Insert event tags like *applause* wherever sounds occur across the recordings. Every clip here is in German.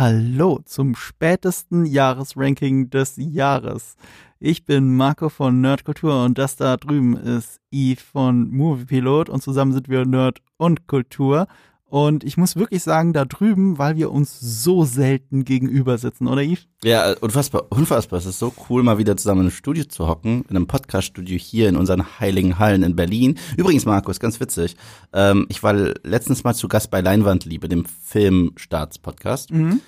Hallo zum spätesten Jahresranking des Jahres. Ich bin Marco von Nerdkultur und das da drüben ist Yves von Moviepilot und zusammen sind wir Nerd und Kultur. Und ich muss wirklich sagen, da drüben, weil wir uns so selten gegenüber sitzen, oder Yves? Ja, unfassbar, unfassbar. Es ist so cool, mal wieder zusammen im Studio zu hocken, in einem Podcast-Studio hier in unseren heiligen Hallen in Berlin. Übrigens, Markus, ganz witzig. Ähm, ich war letztens mal zu Gast bei Leinwandliebe, dem Filmstarts-Podcast. Mhm.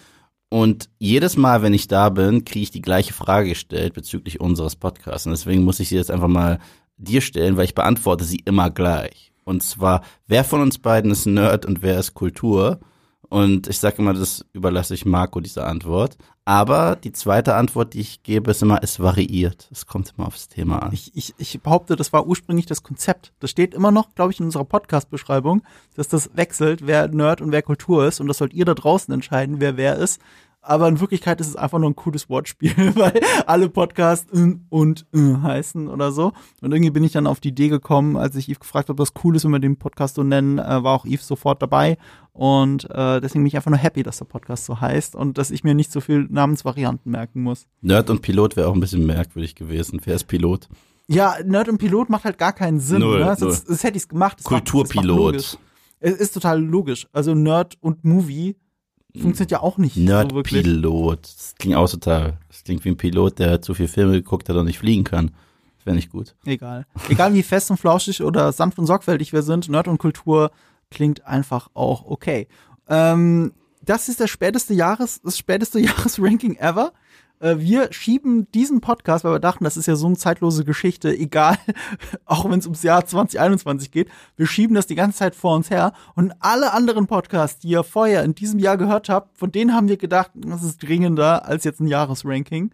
Und jedes Mal, wenn ich da bin, kriege ich die gleiche Frage gestellt bezüglich unseres Podcasts. Und deswegen muss ich sie jetzt einfach mal dir stellen, weil ich beantworte sie immer gleich. Und zwar, wer von uns beiden ist Nerd und wer ist Kultur? Und ich sage immer, das überlasse ich Marco, diese Antwort. Aber die zweite Antwort, die ich gebe, ist immer, es variiert. Es kommt immer aufs Thema an. Ich, ich, ich behaupte, das war ursprünglich das Konzept. Das steht immer noch, glaube ich, in unserer Podcast-Beschreibung, dass das wechselt, wer Nerd und wer Kultur ist. Und das sollt ihr da draußen entscheiden, wer wer ist aber in Wirklichkeit ist es einfach nur ein cooles Wortspiel, *laughs* weil alle Podcasts und heißen oder so. Und irgendwie bin ich dann auf die Idee gekommen, als ich Yves gefragt habe, was cool ist, wenn wir den Podcast so nennen, äh, war auch Yves sofort dabei. Und äh, deswegen bin ich einfach nur happy, dass der Podcast so heißt und dass ich mir nicht so viel Namensvarianten merken muss. Nerd und Pilot wäre auch ein bisschen merkwürdig gewesen. Wer ist Pilot? Ja, Nerd und Pilot macht halt gar keinen Sinn. Null, ne? Das, das hätte ich gemacht. Das Kulturpilot. Das macht es ist total logisch. Also Nerd und Movie funktioniert ja auch nicht so. Nerdpilot. Das klingt auch total. Das klingt wie ein Pilot, der zu viel Filme geguckt hat und nicht fliegen kann. Das wäre nicht gut. Egal. Egal wie fest und flauschig oder sanft und sorgfältig wir sind, Nerd und Kultur klingt einfach auch okay. Ähm, das ist der späteste Jahres, das späteste *laughs* Jahresranking ever. Äh, wir schieben diesen Podcast, weil wir dachten, das ist ja so eine zeitlose Geschichte, *laughs* egal, auch wenn es ums Jahr 2021 geht, wir schieben das die ganze Zeit vor uns her. Und alle anderen Podcasts, die ihr vorher in diesem Jahr gehört habt, von denen haben wir gedacht, das ist dringender als jetzt ein Jahresranking.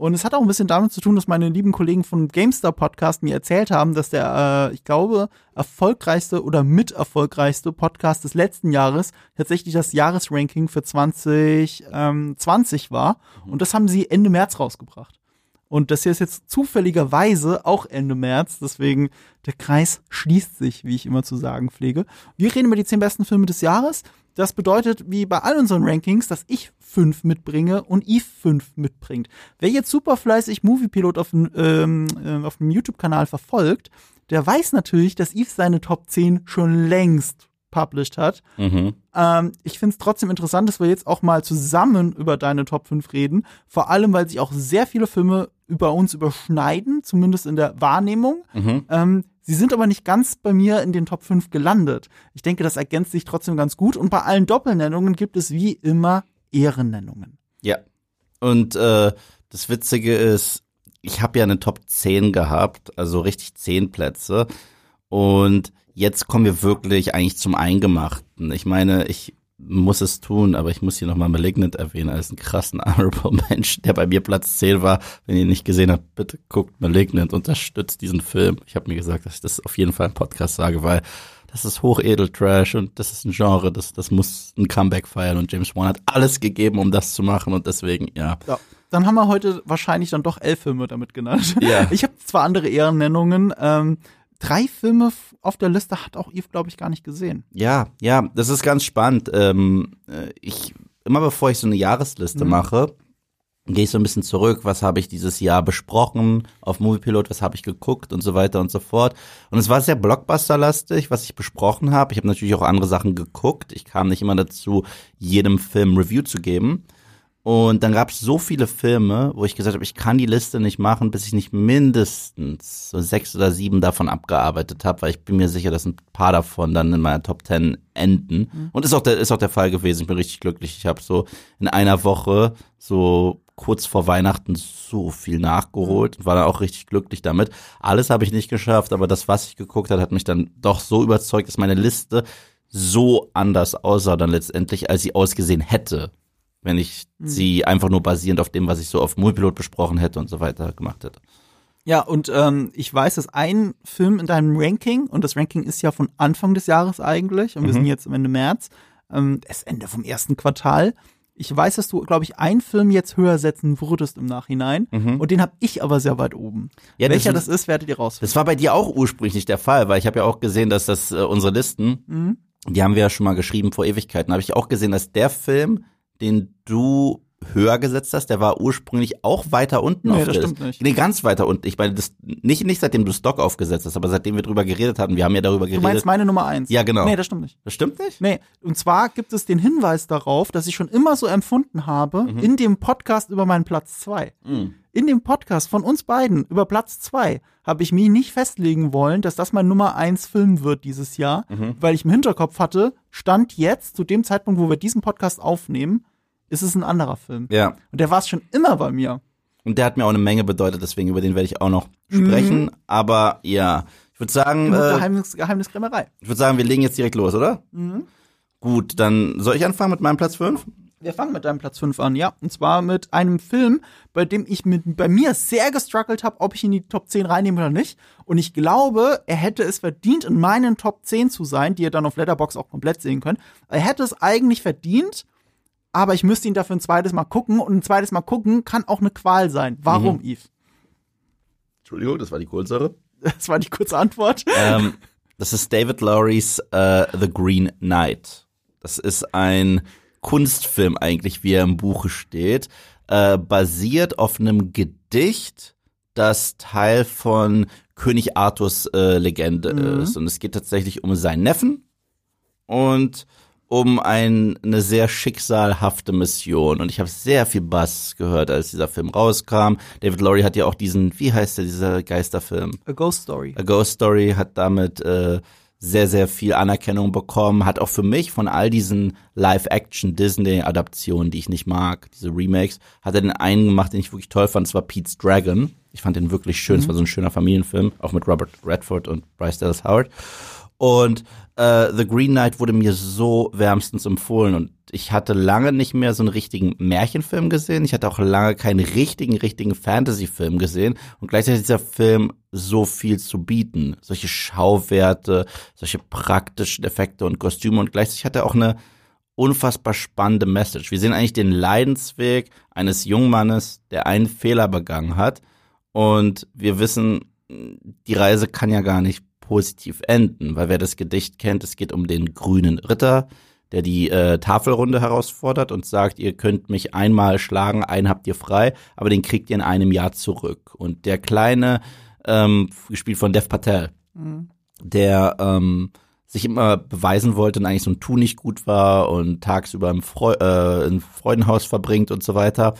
Und es hat auch ein bisschen damit zu tun, dass meine lieben Kollegen von GameStar Podcast mir erzählt haben, dass der, äh, ich glaube, erfolgreichste oder mit erfolgreichste Podcast des letzten Jahres tatsächlich das Jahresranking für 2020 ähm, 20 war. Und das haben sie Ende März rausgebracht. Und das hier ist jetzt zufälligerweise auch Ende März, deswegen der Kreis schließt sich, wie ich immer zu sagen pflege. Wir reden über die zehn besten Filme des Jahres. Das bedeutet, wie bei all unseren Rankings, dass ich fünf mitbringe und Eve fünf mitbringt. Wer jetzt super fleißig Moviepilot auf, ähm, äh, auf dem YouTube-Kanal verfolgt, der weiß natürlich, dass Eve seine Top 10 schon längst published hat. Mhm. Ähm, ich finde es trotzdem interessant, dass wir jetzt auch mal zusammen über deine Top 5 reden. Vor allem, weil sich auch sehr viele Filme über uns überschneiden, zumindest in der Wahrnehmung. Mhm. Ähm, sie sind aber nicht ganz bei mir in den Top 5 gelandet. Ich denke, das ergänzt sich trotzdem ganz gut. Und bei allen Doppelnennungen gibt es wie immer Ehrennennungen. Ja. Und äh, das Witzige ist, ich habe ja eine Top 10 gehabt, also richtig 10 Plätze. Und jetzt kommen wir wirklich eigentlich zum Eingemachten. Ich meine, ich muss es tun, aber ich muss hier nochmal Malignant erwähnen als einen krassen *laughs* honorable Mensch, der bei mir Platz 10 war. Wenn ihr ihn nicht gesehen habt, bitte guckt Malignant, unterstützt diesen Film. Ich habe mir gesagt, dass ich das auf jeden Fall im Podcast sage, weil das ist Hochedel-Trash und das ist ein Genre, das, das muss ein Comeback feiern und James Wan hat alles gegeben, um das zu machen und deswegen, ja. Ja. Dann haben wir heute wahrscheinlich dann doch elf Filme damit genannt. Ja. *laughs* Ich habe zwar andere Ehrennennungen. Ähm, drei Filme auf der Liste hat auch Yves, glaube ich, gar nicht gesehen. Ja, ja, das ist ganz spannend. Ähm, äh, ich, immer bevor ich so eine Jahresliste Mhm. mache, gehe ich so ein bisschen zurück, was habe ich dieses Jahr besprochen auf Moviepilot, was habe ich geguckt und so weiter und so fort. Und es war sehr Blockbuster-lastig, was ich besprochen habe. Ich habe natürlich auch andere Sachen geguckt. Ich kam nicht immer dazu, jedem Film Review zu geben. Und dann gab es so viele Filme, wo ich gesagt habe, ich kann die Liste nicht machen, bis ich nicht mindestens so sechs oder sieben davon abgearbeitet habe, weil ich bin mir sicher, dass ein paar davon dann in meiner Top Ten enden. Und ist auch der ist auch der Fall gewesen. Ich bin richtig glücklich. Ich habe so in einer Woche so kurz vor Weihnachten so viel nachgeholt und war dann auch richtig glücklich damit. Alles habe ich nicht geschafft, aber das, was ich geguckt hat, hat mich dann doch so überzeugt, dass meine Liste so anders aussah dann letztendlich, als sie ausgesehen hätte, wenn ich sie einfach nur basierend auf dem, was ich so auf Moviepilot besprochen hätte und so weiter gemacht hätte. Ja, und ähm, ich weiß, dass ein Film in deinem Ranking, und das Ranking ist ja von Anfang des Jahres eigentlich, und wir Mhm. sind jetzt am Ende März, ähm, das Ende vom ersten Quartal. Ich weiß, dass du, glaube ich, einen Film jetzt höher setzen würdest im Nachhinein. Und den habe ich aber sehr weit oben. Mhm. Ja, Welcher das- das, ist, werdet ihr rausfinden. Das war bei dir auch ursprünglich nicht der Fall, weil ich habe ja auch gesehen, dass das äh, unsere Listen, Mhm. die haben wir ja schon mal geschrieben vor Ewigkeiten, habe ich auch gesehen, dass der Film, den du höher gesetzt hast, der war ursprünglich auch weiter unten Nee, auf das der stimmt nicht. Nee, ganz weiter unten. Ich meine, das nicht, nicht seitdem du Stock aufgesetzt hast, aber seitdem wir drüber geredet hatten. Wir haben ja darüber Du geredet. meinst meine Nummer eins? Ja, genau. Nee, das stimmt nicht. das stimmt nicht? Nee, und zwar gibt es den Hinweis darauf, dass ich schon immer so empfunden habe, Mhm. in dem Podcast über meinen Platz zwei. In dem Podcast von uns beiden über Platz zwei habe ich mich nicht festlegen wollen, dass das mein Nummer eins Film wird dieses Jahr, Mhm. weil ich im Hinterkopf hatte, stand jetzt, zu dem Zeitpunkt, wo wir diesen Podcast aufnehmen, ist es ein anderer Film. Ja. Und der war es schon immer bei mir. Und der hat mir auch eine Menge bedeutet, deswegen über den werde ich auch noch sprechen. Aber ja, ich würde sagen, Genug äh, Geheimnis, Geheimniskrämerei. ich würde sagen, wir legen jetzt direkt los, oder? Gut, dann soll ich anfangen mit meinem Platz 5? Wir fangen mit deinem Platz 5 an, ja. Und zwar mit einem Film, bei dem ich mit, bei mir sehr gestruggelt habe, ob ich ihn in die Top 10 reinnehme oder nicht. Und ich glaube, er hätte es verdient, in meinen Top 10 zu sein, die ihr dann auf Letterbox auch komplett sehen könnt. Er hätte es eigentlich verdient, aber ich müsste ihn dafür ein zweites Mal gucken. Und ein zweites Mal gucken kann auch eine Qual sein. Warum, Yves? Entschuldigung, das war die Kohlensäure. *laughs* Das war die kurze Antwort. ähm, das ist David Lowrys äh, The Green Knight. Das ist ein Kunstfilm eigentlich, wie er im Buche steht, äh, basiert auf einem Gedicht, das Teil von König Arthurs äh, Legende ist. Und es geht tatsächlich um seinen Neffen und um ein, eine sehr schicksalhafte Mission. Und ich habe sehr viel Bass gehört, als dieser Film rauskam. David Lowry hat ja auch diesen, wie heißt der, dieser Geisterfilm? A Ghost Story. A Ghost Story hat damit äh, sehr, sehr viel Anerkennung bekommen. Hat auch für mich von all diesen Live-Action-Disney-Adaptionen, die ich nicht mag, diese Remakes, hat er den einen gemacht, den ich wirklich toll fand. Das war Pete's Dragon. Ich fand den wirklich schön. Es war so ein schöner Familienfilm, auch mit Robert Redford und Bryce Dallas Howard. Und äh, The Green Knight wurde mir so wärmstens empfohlen und ich hatte lange nicht mehr so einen richtigen Märchenfilm gesehen. Ich hatte auch lange keinen richtigen, richtigen Fantasy-Film gesehen und gleichzeitig hat dieser Film so viel zu bieten. Solche Schauwerte, solche praktischen Effekte und Kostüme und gleichzeitig hat er auch eine unfassbar spannende Message. Wir sehen eigentlich den Leidensweg eines jungen Mannes, der einen Fehler begangen hat und wir wissen, die Reise kann ja gar nicht positiv enden, weil wer das Gedicht kennt, es geht um den grünen Ritter, der die äh, Tafelrunde herausfordert und sagt, ihr könnt mich einmal schlagen, einen habt ihr frei, aber den kriegt ihr in einem Jahr zurück. Und der kleine, ähm, gespielt von Dev Patel, der ähm, sich immer beweisen wollte und eigentlich so ein Tu nicht gut war und tagsüber im, Freu äh, im Freudenhaus verbringt und so weiter,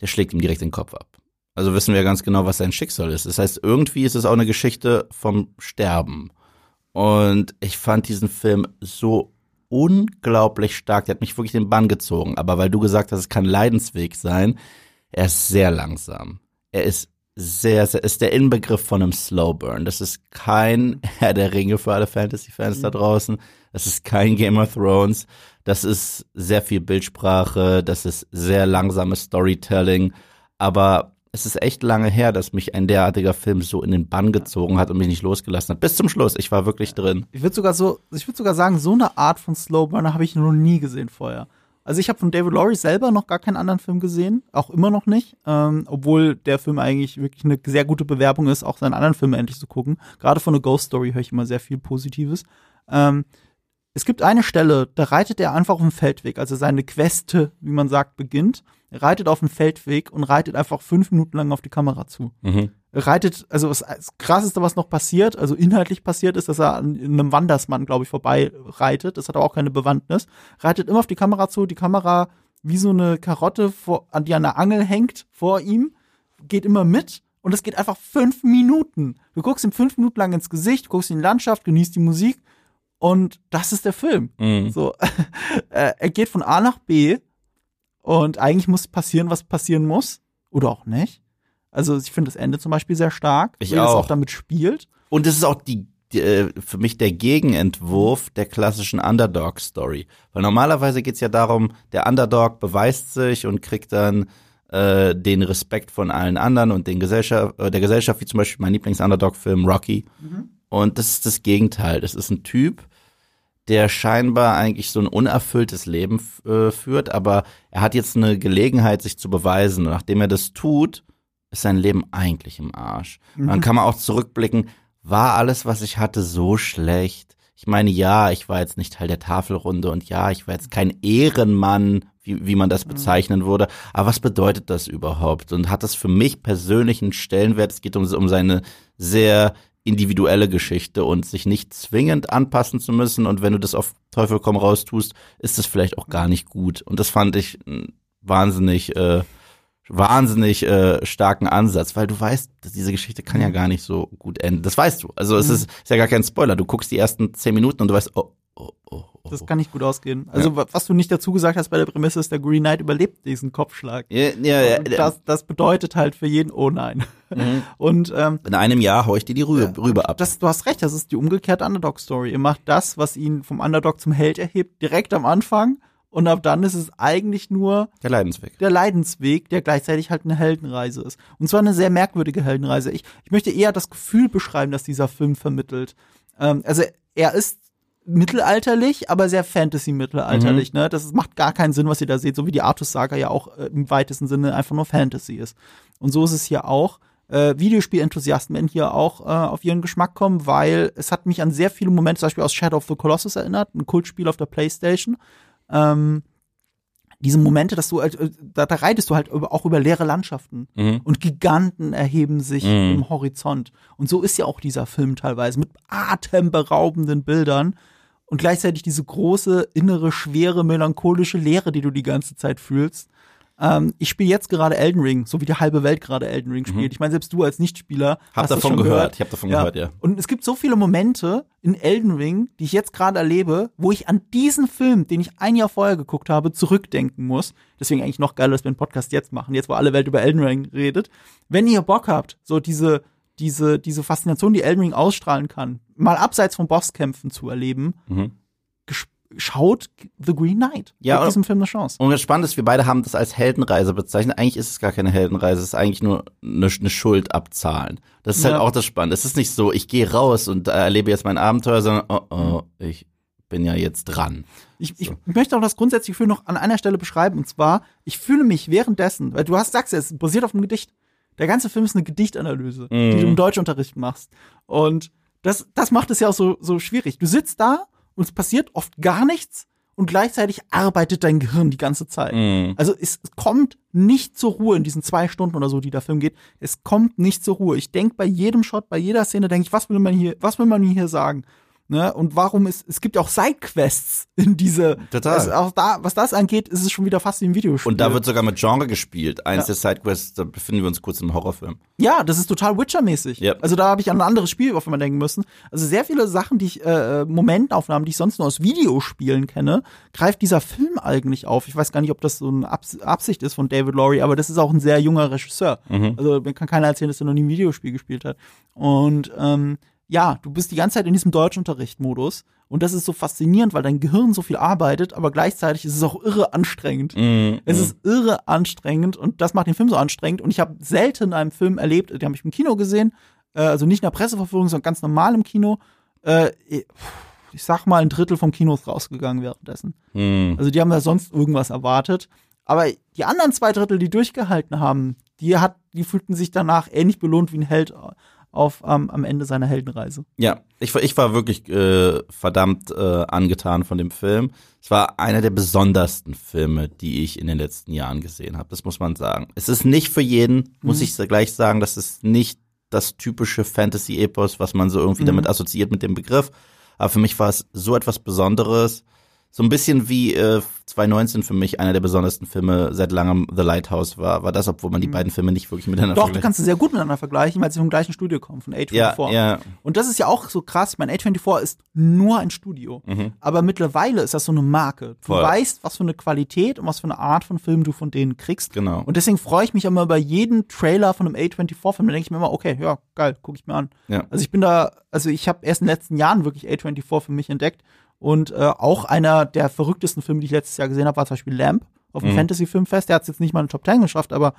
der schlägt ihm direkt den Kopf ab. Also wissen wir ganz genau, was sein Schicksal ist. Das heißt, irgendwie ist es auch eine Geschichte vom Sterben. Und ich fand diesen Film so unglaublich stark. Der hat mich wirklich den Bann gezogen. Aber weil du gesagt hast, es kann Leidensweg sein, er ist sehr langsam. Er ist sehr, sehr, ist der Inbegriff von einem Slow Burn. Das ist kein *laughs* Herr der Ringe für alle Fantasy-Fans da draußen. Das ist kein Game of Thrones. Das ist sehr viel Bildsprache. Das ist sehr langsames Storytelling. Aber es ist echt lange her, dass mich ein derartiger Film so in den Bann gezogen hat und mich nicht losgelassen hat. Bis zum Schluss. Ich war wirklich drin. Ich würde sogar so, ich würde sogar sagen, so eine Art von Slowburner habe ich noch nie gesehen vorher. Also ich habe von David Lowry selber noch gar keinen anderen Film gesehen, auch immer noch nicht, ähm, obwohl der Film eigentlich wirklich eine sehr gute Bewerbung ist, auch seine anderen Filme endlich zu gucken. Gerade von A Ghost Story höre ich immer sehr viel Positives. Ähm, es gibt eine Stelle, da reitet er einfach auf dem Feldweg, also seine Queste, wie man sagt, beginnt. Reitet auf dem Feldweg und reitet einfach fünf Minuten lang auf die Kamera zu. Mhm. Reitet, also das, das krasseste, was noch passiert, also inhaltlich passiert ist, dass er an einem Wandersmann, glaube ich, vorbei reitet. Das hat aber auch keine Bewandtnis. Reitet immer auf die Kamera zu, die Kamera wie so eine Karotte, vor, an die an der Angel hängt vor ihm, geht immer mit und es geht einfach fünf Minuten. Du guckst ihm fünf Minuten lang ins Gesicht, guckst in die Landschaft, genießt die Musik und das ist der Film. Mhm. So, *laughs* äh, er geht von A nach B und eigentlich muss passieren, was passieren muss. Oder auch nicht. Also ich finde das Ende zum Beispiel sehr stark, Ich wie auch. auch damit spielt. Und es ist auch die, die äh, für mich der Gegenentwurf der klassischen Underdog-Story. Weil normalerweise geht's ja darum, der Underdog beweist sich und kriegt dann äh, den Respekt von allen anderen und den Gesellschaft, äh, der Gesellschaft, wie zum Beispiel mein Lieblings-Underdog-Film Rocky. Und das ist das Gegenteil. Das ist ein Typ, der scheinbar eigentlich so ein unerfülltes Leben äh, führt, aber er hat jetzt eine Gelegenheit, sich zu beweisen. Und nachdem er das tut, ist sein Leben eigentlich im Arsch. Und Dann kann man auch zurückblicken, war alles, was ich hatte, so schlecht? ich meine, ja, ich war jetzt nicht Teil der Tafelrunde und ja, ich war jetzt kein Ehrenmann, wie, wie man das Mhm. bezeichnen würde. Aber was bedeutet das überhaupt? Und hat das für mich persönlich einen Stellenwert? Es geht um, um seine sehr individuelle Geschichte und sich nicht zwingend anpassen zu müssen. Und wenn du das auf Teufel komm raus tust, ist das vielleicht auch gar nicht gut. Und das fand ich einen wahnsinnig, äh, wahnsinnig äh, starken Ansatz, weil du weißt, dass diese Geschichte kann ja gar nicht so gut enden. Das weißt du. Also es ist, ist ja gar kein Spoiler. Du guckst die ersten zehn Minuten und du weißt, oh, oh, oh. Das kann nicht gut ausgehen. Also, wa- was du nicht dazu gesagt hast bei der Prämisse ist, der Green Knight überlebt diesen Kopfschlag. ja, ja, ja, das, das bedeutet halt für jeden, oh nein. Mhm. *laughs* Und ähm, In einem Jahr hau ich dir die Rübe, Rübe ab. das, du hast recht, das ist die umgekehrte Underdog-Story. Ihr macht das, was ihn vom Underdog zum Held erhebt, direkt am Anfang. Und ab dann ist es eigentlich nur Der Leidensweg. der Leidensweg, der gleichzeitig halt eine Heldenreise ist. Und zwar eine sehr merkwürdige Heldenreise. Ich, ich möchte eher das Gefühl beschreiben, das dieser Film vermittelt. Ähm, also er ist mittelalterlich, aber sehr Fantasy-mittelalterlich. Ne? Das macht gar keinen Sinn, was ihr da seht, so wie die Artus-Saga ja auch äh, im weitesten Sinne einfach nur Fantasy ist. Und so ist es hier auch. Äh, Videospielenthusiasten werden hier auch äh, auf ihren Geschmack kommen, weil es hat mich an sehr viele Momente, zum Beispiel aus Shadow of the Colossus erinnert, ein Kultspiel auf der Playstation. Ähm, diese Momente, dass du, äh, da, da reitest du halt über, auch über leere Landschaften Mhm. und Giganten erheben sich Mhm. im Horizont. Und so ist ja auch dieser Film teilweise mit atemberaubenden Bildern und gleichzeitig diese große, innere, schwere, melancholische Leere, die du die ganze Zeit fühlst. Ähm, ich spiele jetzt gerade Elden Ring, so wie die halbe Welt gerade Elden Ring spielt. Ich meine, selbst du als Nichtspieler Mhm. Hab hast davon gehört. gehört. Ich habe davon gehört, ja. Und es gibt so viele Momente in Elden Ring, die ich jetzt gerade erlebe, wo ich an diesen Film, den ich ein Jahr vorher geguckt habe, zurückdenken muss. Deswegen eigentlich noch geiler, dass wir einen Podcast jetzt machen, jetzt wo alle Welt über Elden Ring redet. Wenn ihr Bock habt, so diese, diese, diese Faszination, die Elden Ring ausstrahlen kann, mal abseits von Bosskämpfen zu erleben, Mhm. schaut The Green Knight. Ja, und- diesem Film eine Chance. Und das Spannende ist, wir beide haben das als Heldenreise bezeichnet. Eigentlich ist es gar keine Heldenreise, es ist eigentlich nur eine, eine Schuld abzahlen. Das ist halt Ja. auch das Spannende. Es ist nicht so, ich gehe raus und äh, erlebe jetzt mein Abenteuer, sondern oh oh, ich bin ja jetzt dran. Ich, ich möchte auch das grundsätzliche Gefühl noch an einer Stelle beschreiben. Und zwar, ich fühle mich währenddessen, weil du hast sagst ja, es basiert auf einem Gedicht. Der ganze Film ist eine Gedichtanalyse, die du im Deutschunterricht machst. Und das, das macht es ja auch so, so schwierig. Du sitzt da und es passiert oft gar nichts und gleichzeitig arbeitet dein Gehirn die ganze Zeit. Also es kommt nicht zur Ruhe in diesen zwei Stunden oder so, die der Film geht. Es kommt nicht zur Ruhe. Ich denke bei jedem Shot, bei jeder Szene, denke ich, was will man hier, was will man mir hier sagen? Ne? Und warum ist, es gibt ja auch Sidequests in diese, Total. Also auch da, was das angeht, ist es schon wieder fast wie ein Videospiel. Und da wird sogar mit Genre gespielt. Eins Ja. der Sidequests, da befinden wir uns kurz im Horrorfilm. Ja, das ist total Witcher-mäßig. Ja. Also da habe ich an ein anderes Spiel auf einmal denken müssen. Also sehr viele Sachen, die ich, äh, Momentaufnahmen, die ich sonst nur aus Videospielen kenne, greift dieser Film eigentlich auf. Ich weiß gar nicht, ob das so eine Abs Absicht ist von David Laurie, aber das ist auch ein sehr junger Regisseur. Also mir kann keiner erzählen, dass er noch nie ein Videospiel gespielt hat. Und ähm, ja, du bist die ganze Zeit in diesem Deutschunterricht-Modus. Und das ist so faszinierend, weil dein Gehirn so viel arbeitet, aber gleichzeitig ist es auch irre anstrengend. Es ist irre anstrengend und das macht den Film so anstrengend. Und ich habe selten einen Film erlebt, den habe ich im Kino gesehen, äh, also nicht in der Presseverführung, sondern ganz normal im Kino. Äh, ich sag mal, ein Drittel vom Kino ist rausgegangen währenddessen. Mhm. Also die haben ja sonst irgendwas erwartet. Aber die anderen zwei Drittel, die durchgehalten haben, die hat, die fühlten sich danach ähnlich belohnt wie ein Held auf ähm, am Ende seiner Heldenreise. Ja, ich war, ich war wirklich äh, verdammt äh, angetan von dem Film. Es war einer der besondersten Filme, die ich in den letzten Jahren gesehen habe. Das muss man sagen. Es ist nicht für jeden, muss ich gleich sagen. Das ist nicht das typische Fantasy-Epos, was man so irgendwie damit assoziiert mit dem Begriff. Aber für mich war es so etwas Besonderes. So ein bisschen wie äh, 2019 für mich einer der besondersten Filme seit langem The Lighthouse war. War das, obwohl man die beiden Filme nicht wirklich miteinander Doch, du vergleicht. kannst sie sehr gut miteinander vergleichen, weil sie vom gleichen Studio kommen, von A24. Ja, ja. Und das ist ja auch so krass. Ich meine, A24 ist nur ein Studio. Aber mittlerweile ist das so eine Marke. Du Mhm. Voll. weißt, was für eine Qualität und was für eine Art von Film du von denen kriegst. Genau. Und deswegen freue ich mich immer über jeden Trailer von einem A24-Film. Da denke ich mir immer, okay, ja, geil, gucke ich mir an. Ja. Also ich bin da, also ich habe erst in den letzten Jahren wirklich A24 für mich entdeckt. Und äh, auch einer der verrücktesten Filme, die ich letztes Jahr gesehen habe, war zum Beispiel Lamp auf Mhm. dem Fantasy-Filmfest. Der hat es jetzt nicht mal in den Top 10 geschafft, aber,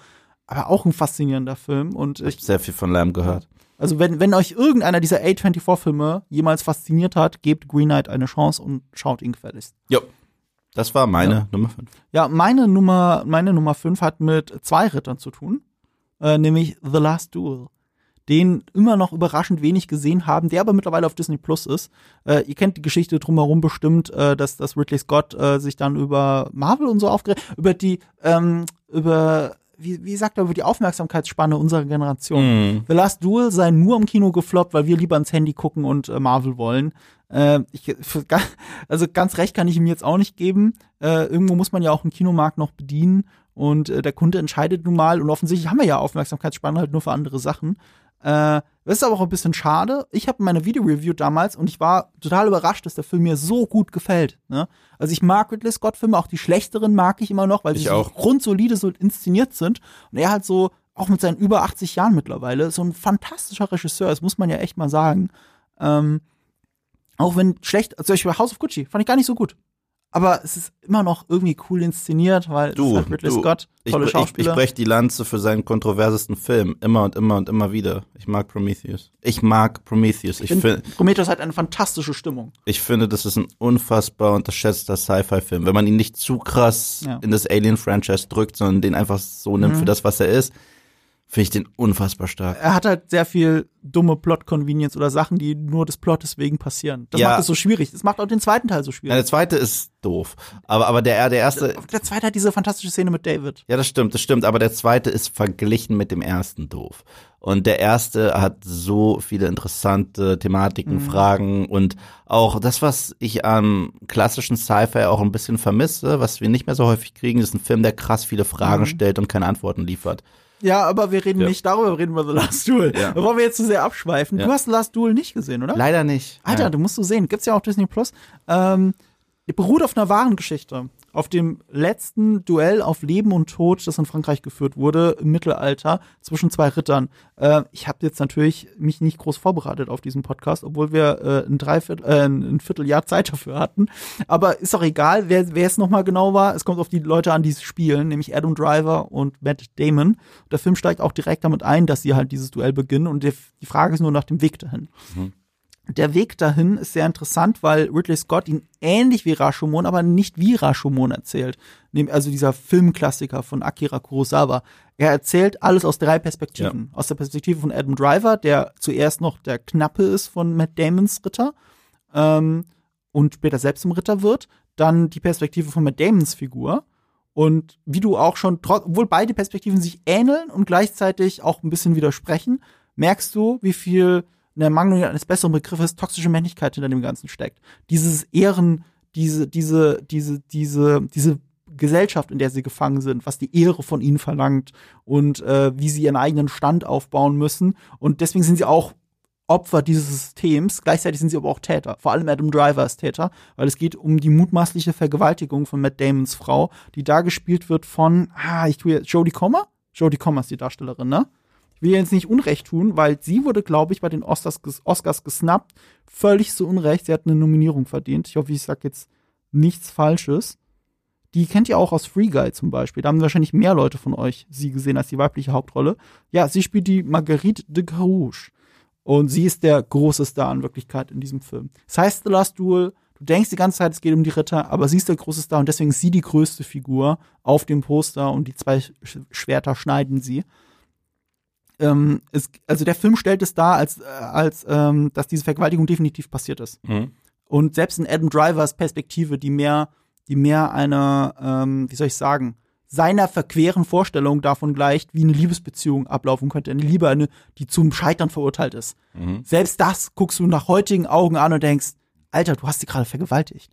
aber auch ein faszinierender Film. Und Ich habe sehr viel von Lamb gehört. also wenn, wenn euch irgendeiner dieser A24-Filme jemals fasziniert hat, gebt Green Knight eine Chance und schaut ihn gefälligst. Jo. Das war meine Nummer 5. Ja, meine Nummer, meine Nummer 5 hat mit zwei Rittern zu tun, äh, nämlich The Last Duel. Den immer noch überraschend wenig gesehen haben, der aber mittlerweile auf Disney Plus ist. Äh, ihr kennt die Geschichte drumherum bestimmt, äh, dass, dass Ridley Scott äh, sich dann über Marvel und so aufgeregt, über die, ähm, über wie, wie sagt er, über die Aufmerksamkeitsspanne unserer Generation. Mhm. The Last Duel sei nur im Kino gefloppt, weil wir lieber ins Handy gucken und äh, Marvel wollen. Äh, ich, für, also ganz recht kann ich ihm jetzt auch nicht geben. Äh, irgendwo muss man ja auch einen Kinomarkt noch bedienen und äh, der Kunde entscheidet nun mal und offensichtlich haben wir ja Aufmerksamkeitsspanne halt nur für andere Sachen. Äh, das ist aber auch ein bisschen schade. Ich habe meine Video-Review damals und ich war total überrascht, dass der Film mir so gut gefällt. Ne? Also ich mag Ridley Scott-Filme, auch die schlechteren mag ich immer noch, weil Ich sie auch. so grundsolide so inszeniert sind. Und er halt so, auch mit seinen über 80 Jahren mittlerweile, so ein fantastischer Regisseur, das muss man ja echt mal sagen. Ähm, auch wenn schlecht, zum Beispiel House of Gucci, fand ich gar nicht so gut. Aber es ist immer noch irgendwie cool inszeniert, weil es Du, ist halt Ridley du, Scott, Ich, tolle ich, ich Schauspieler. breche die Lanze für seinen kontroversesten Film. Immer und immer und immer wieder. Ich mag Prometheus. Ich mag Prometheus. Ich, Ich find, finde, Prometheus hat eine fantastische Stimmung. ich finde, das ist ein unfassbar unterschätzter Sci-Fi-Film. Wenn man ihn nicht zu krass Ja. in das Alien-Franchise drückt, sondern den einfach so nimmt Mhm. für das, was er ist, finde ich den unfassbar stark. Er hat halt sehr viel dumme Plot-Convenience oder Sachen, die nur des Plottes wegen passieren. Das Ja. macht es so schwierig. Das macht auch den zweiten Teil so Ja, schwierig. der zweite ist doof. Aber, aber der, der erste, der zweite hat diese fantastische Szene mit David. Ja, das stimmt, das stimmt, aber der zweite ist verglichen mit dem ersten doof. Und der erste hat so viele interessante Thematiken, Mhm. Fragen und auch das, was ich am klassischen Sci-Fi auch ein bisschen vermisse, was wir nicht mehr so häufig kriegen, ist ein Film, der krass viele Fragen Mhm. stellt und keine Antworten liefert. Ja, aber wir reden Ja. nicht darüber, wir reden über The Last Duel. Ja. Bevor wir jetzt zu sehr abschweifen. Ja. Du hast The Last Duel nicht gesehen, oder? Leider nicht. Alter, Ja. du musst du sehen. Gibt's ja auf Disney Plus. Ähm, beruht auf einer wahren Geschichte. Auf dem letzten Duell auf Leben und Tod, das in Frankreich geführt wurde, im Mittelalter, zwischen zwei Rittern. Äh, ich habe jetzt natürlich mich nicht groß vorbereitet auf diesen Podcast, obwohl wir äh, ein, Dreiviertel, äh, ein Vierteljahr Zeit dafür hatten. Aber ist doch egal, wer, wer es nochmal genau war. Es kommt auf die Leute an, die es spielen, nämlich Adam Driver und Matt Damon. Der Film steigt auch direkt damit ein, dass sie halt dieses Duell beginnen. Und die, die Frage ist nur nach dem Weg dahin der Weg dahin ist sehr interessant, weil Ridley Scott ihn ähnlich wie Rashomon, aber nicht wie Rashomon erzählt. Also dieser Filmklassiker von Akira Kurosawa. Er erzählt alles aus drei Perspektiven. Aus der Perspektive von Adam Driver, der zuerst noch der Knappe ist von Matt Damons Ritter ähm, und später selbst zum Ritter wird. Dann die Perspektive von Matt Damons Figur. Und wie du auch schon, obwohl beide Perspektiven sich ähneln und gleichzeitig auch ein bisschen widersprechen, merkst du, wie viel eine Mangelung eines besseren Begriffes toxische Männlichkeit hinter dem Ganzen steckt. Dieses Ehren, diese, diese, diese, diese, diese Gesellschaft, in der sie gefangen sind, was die Ehre von ihnen verlangt und äh, wie sie ihren eigenen Stand aufbauen müssen. Und deswegen sind sie auch Opfer dieses Systems. Gleichzeitig sind sie aber auch Täter. Vor allem Adam Driver ist Täter, weil es geht um die mutmaßliche Vergewaltigung von Matt Damons Frau, die da gespielt wird von, ah, ich tue jetzt, Jodie Comer? Jodie Comer ist die Darstellerin, ne? Ich will jetzt nicht Unrecht tun, weil sie wurde, glaube ich, bei den Oscars, Oscars gesnappt. Völlig zu Unrecht. Sie hat eine Nominierung verdient. Ich hoffe, ich sage jetzt nichts Falsches. Die kennt ihr auch aus Free Guy zum Beispiel. Da haben wahrscheinlich mehr Leute von euch sie gesehen als die weibliche Hauptrolle. Ja, sie spielt die Marguerite de Carouge. Und sie ist der große Star in Wirklichkeit in diesem Film. Es heißt The Last Duel. Du denkst die ganze Zeit, es geht um die Ritter, aber sie ist der große Star und deswegen ist sie die größte Figur auf dem Poster und die zwei Sch Schwerter schneiden sie. Ähm, es, also der Film stellt es dar, als, äh, als ähm, dass diese Vergewaltigung definitiv passiert ist. Mhm. Und selbst in Adam Drivers Perspektive, die mehr, die mehr eine, ähm, wie soll ich sagen, seiner verqueren Vorstellung davon gleicht, wie eine Liebesbeziehung ablaufen könnte. Eine Liebe, eine, die zum Scheitern verurteilt ist. Mhm. Selbst das guckst du nach heutigen Augen an und denkst, Alter, du hast sie gerade vergewaltigt.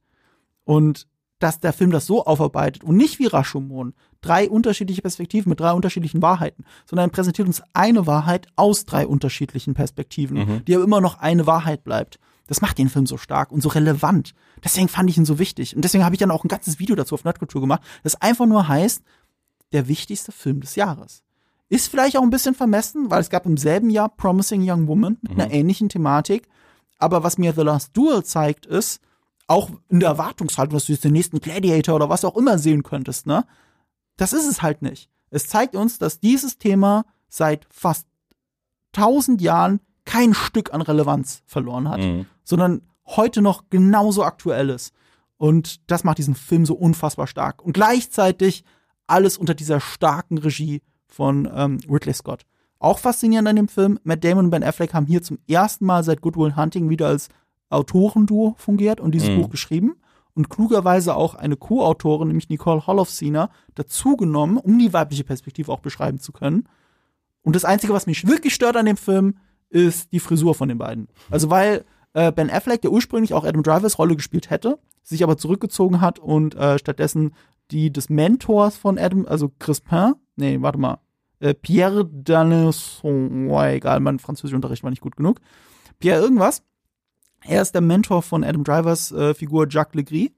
Und dass der Film das so aufarbeitet und nicht wie Rashomon, drei unterschiedliche Perspektiven mit drei unterschiedlichen Wahrheiten, sondern präsentiert uns eine Wahrheit aus drei unterschiedlichen Perspektiven, Mhm. die aber immer noch eine Wahrheit bleibt. Das macht den Film so stark und so relevant. Deswegen fand ich ihn so wichtig. Und deswegen habe ich dann auch ein ganzes Video dazu auf Nerdkultur gemacht, das einfach nur heißt, der wichtigste Film des Jahres. Ist vielleicht auch ein bisschen vermessen, weil es gab im selben Jahr Promising Young Woman mit einer ähnlichen Thematik. Aber was mir The Last Duel zeigt, ist, auch in der Erwartungshaltung, dass du jetzt den nächsten Gladiator oder was auch immer sehen könntest, ne? Das ist es halt nicht. Es zeigt uns, dass dieses Thema seit fast tausend Jahren kein Stück an Relevanz verloren hat, Mhm. sondern heute noch genauso aktuell ist. Und das macht diesen Film so unfassbar stark. Und gleichzeitig alles unter dieser starken Regie von ähm, Ridley Scott. Auch faszinierend an dem Film, Matt Damon und Ben Affleck haben hier zum ersten Mal seit Good Will Hunting wieder als Autorenduo fungiert und dieses Mhm. Buch geschrieben und klugerweise auch eine Co-Autorin, nämlich Nicole Holofcener, dazugenommen, um die weibliche Perspektive auch beschreiben zu können. Und das Einzige, was mich wirklich stört an dem Film, ist die Frisur von den beiden. Also weil äh, Ben Affleck, der ursprünglich auch Adam Drivers Rolle gespielt hätte, sich aber zurückgezogen hat und äh, stattdessen die des Mentors von Adam, also Crispin, nee, warte mal, äh, Pierre Danesson, oh, egal, mein Französischunterricht war nicht gut genug. Pierre irgendwas. Er ist der Mentor von Adam Drivers äh, Figur Jacques Legris.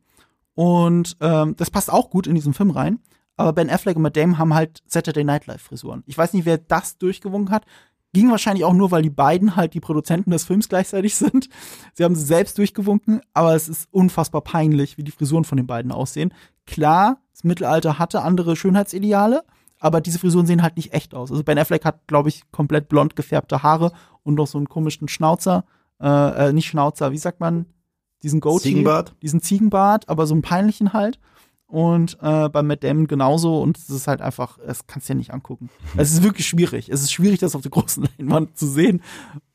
Und ähm, das passt auch gut in diesen Film rein. Aber Ben Affleck und Matt Damon haben halt Saturday Night Live Frisuren. Ich weiß nicht, wer das durchgewunken hat. Ging wahrscheinlich auch nur, weil die beiden halt die Produzenten des Films gleichzeitig sind. Sie haben sie selbst durchgewunken, aber es ist unfassbar peinlich, wie die Frisuren von den beiden aussehen. Klar, das Mittelalter hatte andere Schönheitsideale, aber diese Frisuren sehen halt nicht echt aus. Also Ben Affleck hat, glaube ich, komplett blond gefärbte Haare und noch so einen komischen Schnauzer. Äh, äh, nicht Schnauzer, wie sagt man? Diesen Goatee. Ziegenbart? Diesen Ziegenbart, aber so einen peinlichen halt. Und äh, bei Matt Damon genauso. Und es ist halt einfach, es kannst du ja nicht angucken. *laughs* Es ist wirklich schwierig. Es ist schwierig, das auf der großen *laughs* Leinwand zu sehen.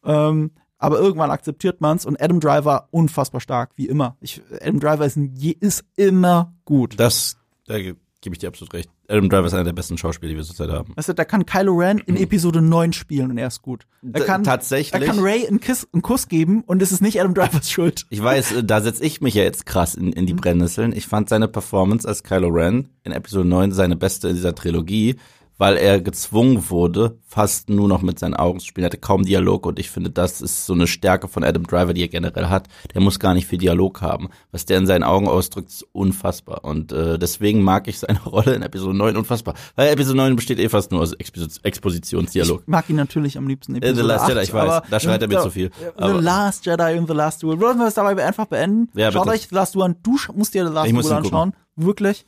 Ähm, aber irgendwann akzeptiert man's. Und Adam Driver unfassbar stark, wie immer. Ich, Adam Driver ist, ein, ist immer gut. Das, da ge- gebe ich dir absolut recht. Adam Driver ist einer der besten Schauspieler, die wir zurzeit haben. Weißt du, da kann Kylo Ren in Episode 9 spielen und er ist gut. Er D- kann, tatsächlich? Er kann Ray einen, Kiss, einen Kuss geben und es ist nicht Adam Drivers Schuld. Ich weiß, äh, da setze ich mich ja jetzt krass in, in die Brennnesseln. Ich fand seine Performance als Kylo Ren in Episode 9 seine beste in dieser Trilogie, weil er gezwungen wurde, fast nur noch mit seinen Augen zu spielen. Er hatte kaum Dialog und ich finde, das ist so eine Stärke von Adam Driver, die er generell hat. Der muss gar nicht viel Dialog haben. Was der in seinen Augen ausdrückt, ist unfassbar. Und äh, deswegen mag ich seine *laughs* Rolle in Episode 9 unfassbar. Weil Episode 9 besteht eh fast nur aus Expos Expositionsdialog. Ich mag ihn natürlich am liebsten Äh, Episode The Last 8, Jedi, ich weiß, da schreit er mir zu viel. The Aber- Last Jedi und The Last Duel. Wollen wir es dabei einfach beenden? Ja, Schaut bitte. euch The Last Duel an. Du musst dir The Last Duel ihn gucken. anschauen. Wirklich.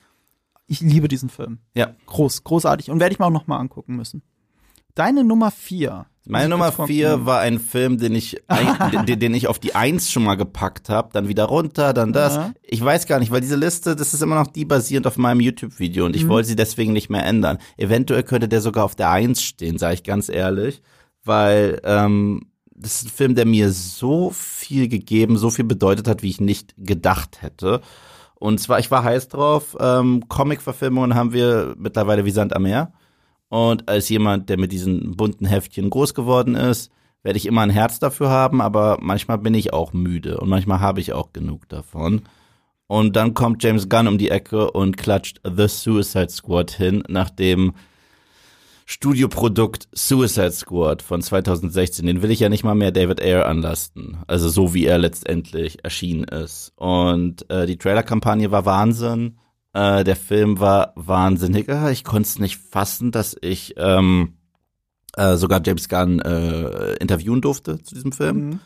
Ich liebe diesen Film. Ja. Groß, großartig. Und werde ich mir auch noch mal angucken müssen. Deine Nummer vier. Meine Nummer vier war ein Film, den ich, ein, *laughs* den, den ich auf die Eins schon mal gepackt habe, dann wieder runter, dann das. Ja. Ich weiß gar nicht, weil diese Liste, das ist immer noch die basierend auf meinem YouTube-Video und ich wollte sie deswegen nicht mehr ändern. Eventuell könnte der sogar auf der Eins stehen, sage ich ganz ehrlich, weil ähm, das ist ein Film, der mir so viel gegeben, so viel bedeutet hat, wie ich nicht gedacht hätte. Und zwar, ich war heiß drauf. Ähm, Comic-Verfilmungen haben wir mittlerweile wie Sand am Meer. Und als jemand, der mit diesen bunten Heftchen groß geworden ist, werde ich immer ein Herz dafür haben, aber manchmal bin ich auch müde und manchmal habe ich auch genug davon. Und dann kommt James Gunn um die Ecke und klatscht The Suicide Squad hin, nach dem Studioprodukt Suicide Squad von 2016. Den will ich ja nicht mal mehr David Ayer anlasten. Also so wie er letztendlich erschienen ist. Und äh, die Trailer-Kampagne war Wahnsinn. Äh, der Film war wahnsinnig. Ah, Ich konnte es nicht fassen, dass ich ähm, äh, sogar James Gunn äh, interviewen durfte zu diesem Film. Mhm.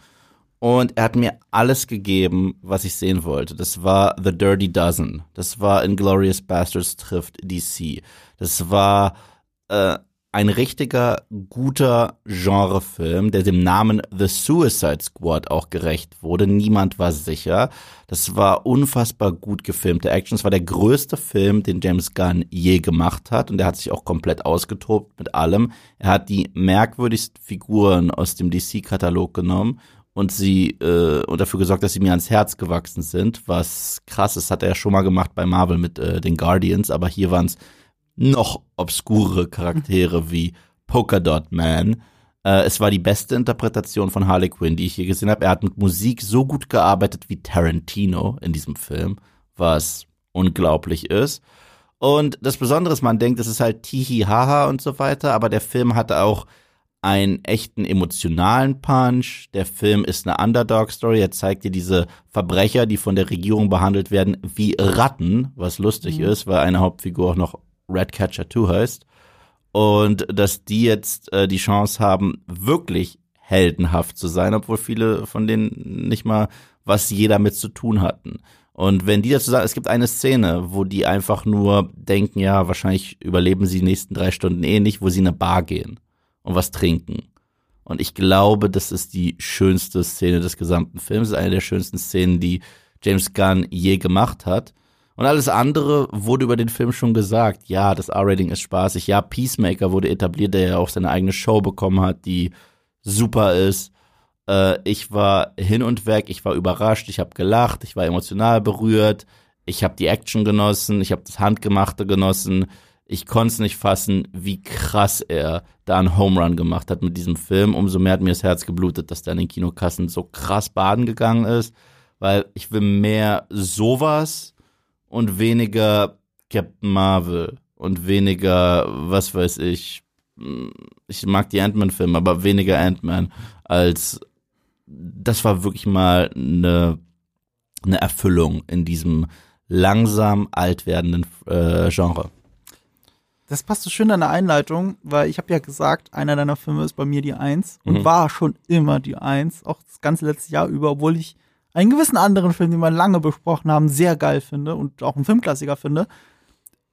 Und er hat mir alles gegeben, was ich sehen wollte. Das war The Dirty Dozen. Das war Inglorious Bastards trifft DC. Das war äh, ein richtiger, guter Genrefilm, der dem Namen The Suicide Squad auch gerecht wurde. Niemand war sicher. Das war unfassbar gut gefilmte Action. Es war der größte Film, den James Gunn je gemacht hat. Und er hat sich auch komplett ausgetobt mit allem. Er hat die merkwürdigsten Figuren aus dem DC-Katalog genommen und sie äh, und dafür gesorgt, dass sie mir ans Herz gewachsen sind. Was krass ist, hat er ja schon mal gemacht bei Marvel mit äh, den Guardians, aber hier waren es noch obskure Charaktere *laughs* wie Polka Dot Man. Äh, es war die beste Interpretation von Harley Quinn, die ich je gesehen habe. Er hat mit Musik so gut gearbeitet wie Tarantino in diesem Film, was unglaublich ist. Und das Besondere ist, man denkt, es ist halt Tihi Haha und so weiter, aber der Film hatte auch einen echten emotionalen Punch. Der Film ist eine Underdog-Story. Er zeigt dir diese Verbrecher, die von der Regierung behandelt werden, wie Ratten, was lustig ist, weil eine Hauptfigur auch noch Ratcatcher 2 heißt. Und dass die jetzt äh, die Chance haben, wirklich heldenhaft zu sein, obwohl viele von denen nicht mal was je damit zu tun hatten. Und wenn die dazu sagen, es gibt eine Szene, wo die einfach nur denken, ja, wahrscheinlich überleben sie die nächsten drei Stunden eh nicht, wo sie in eine Bar gehen und was trinken. Und ich glaube, das ist die schönste Szene des gesamten Films, eine der schönsten Szenen, die James Gunn je gemacht hat. Und alles andere wurde über den Film schon gesagt. Ja, das R-Rating ist spaßig. Ja, Peacemaker wurde etabliert, der ja auch seine eigene Show bekommen hat, die super ist. Äh, ich war hin und weg, ich war überrascht, ich habe gelacht, ich war emotional berührt, ich habe die Action genossen, ich habe das Handgemachte genossen. Ich konnte es nicht fassen, wie krass er da einen Home Run gemacht hat mit diesem Film. Umso mehr hat mir das Herz geblutet, dass der in den Kinokassen so krass baden gegangen ist, weil ich will mehr sowas und weniger Captain Marvel und weniger, was weiß ich, ich mag die Ant-Man-Filme, aber weniger Ant-Man als das war wirklich mal eine, eine Erfüllung in diesem langsam alt werdenden äh, Genre. Das passt so schön in deine Einleitung, weil ich habe ja gesagt, einer deiner Filme ist bei mir die Eins und Mhm. war schon immer die Eins, auch das ganze letzte Jahr über, obwohl ich einen gewissen anderen Film, den wir lange besprochen haben, sehr geil finde und auch einen Filmklassiker finde.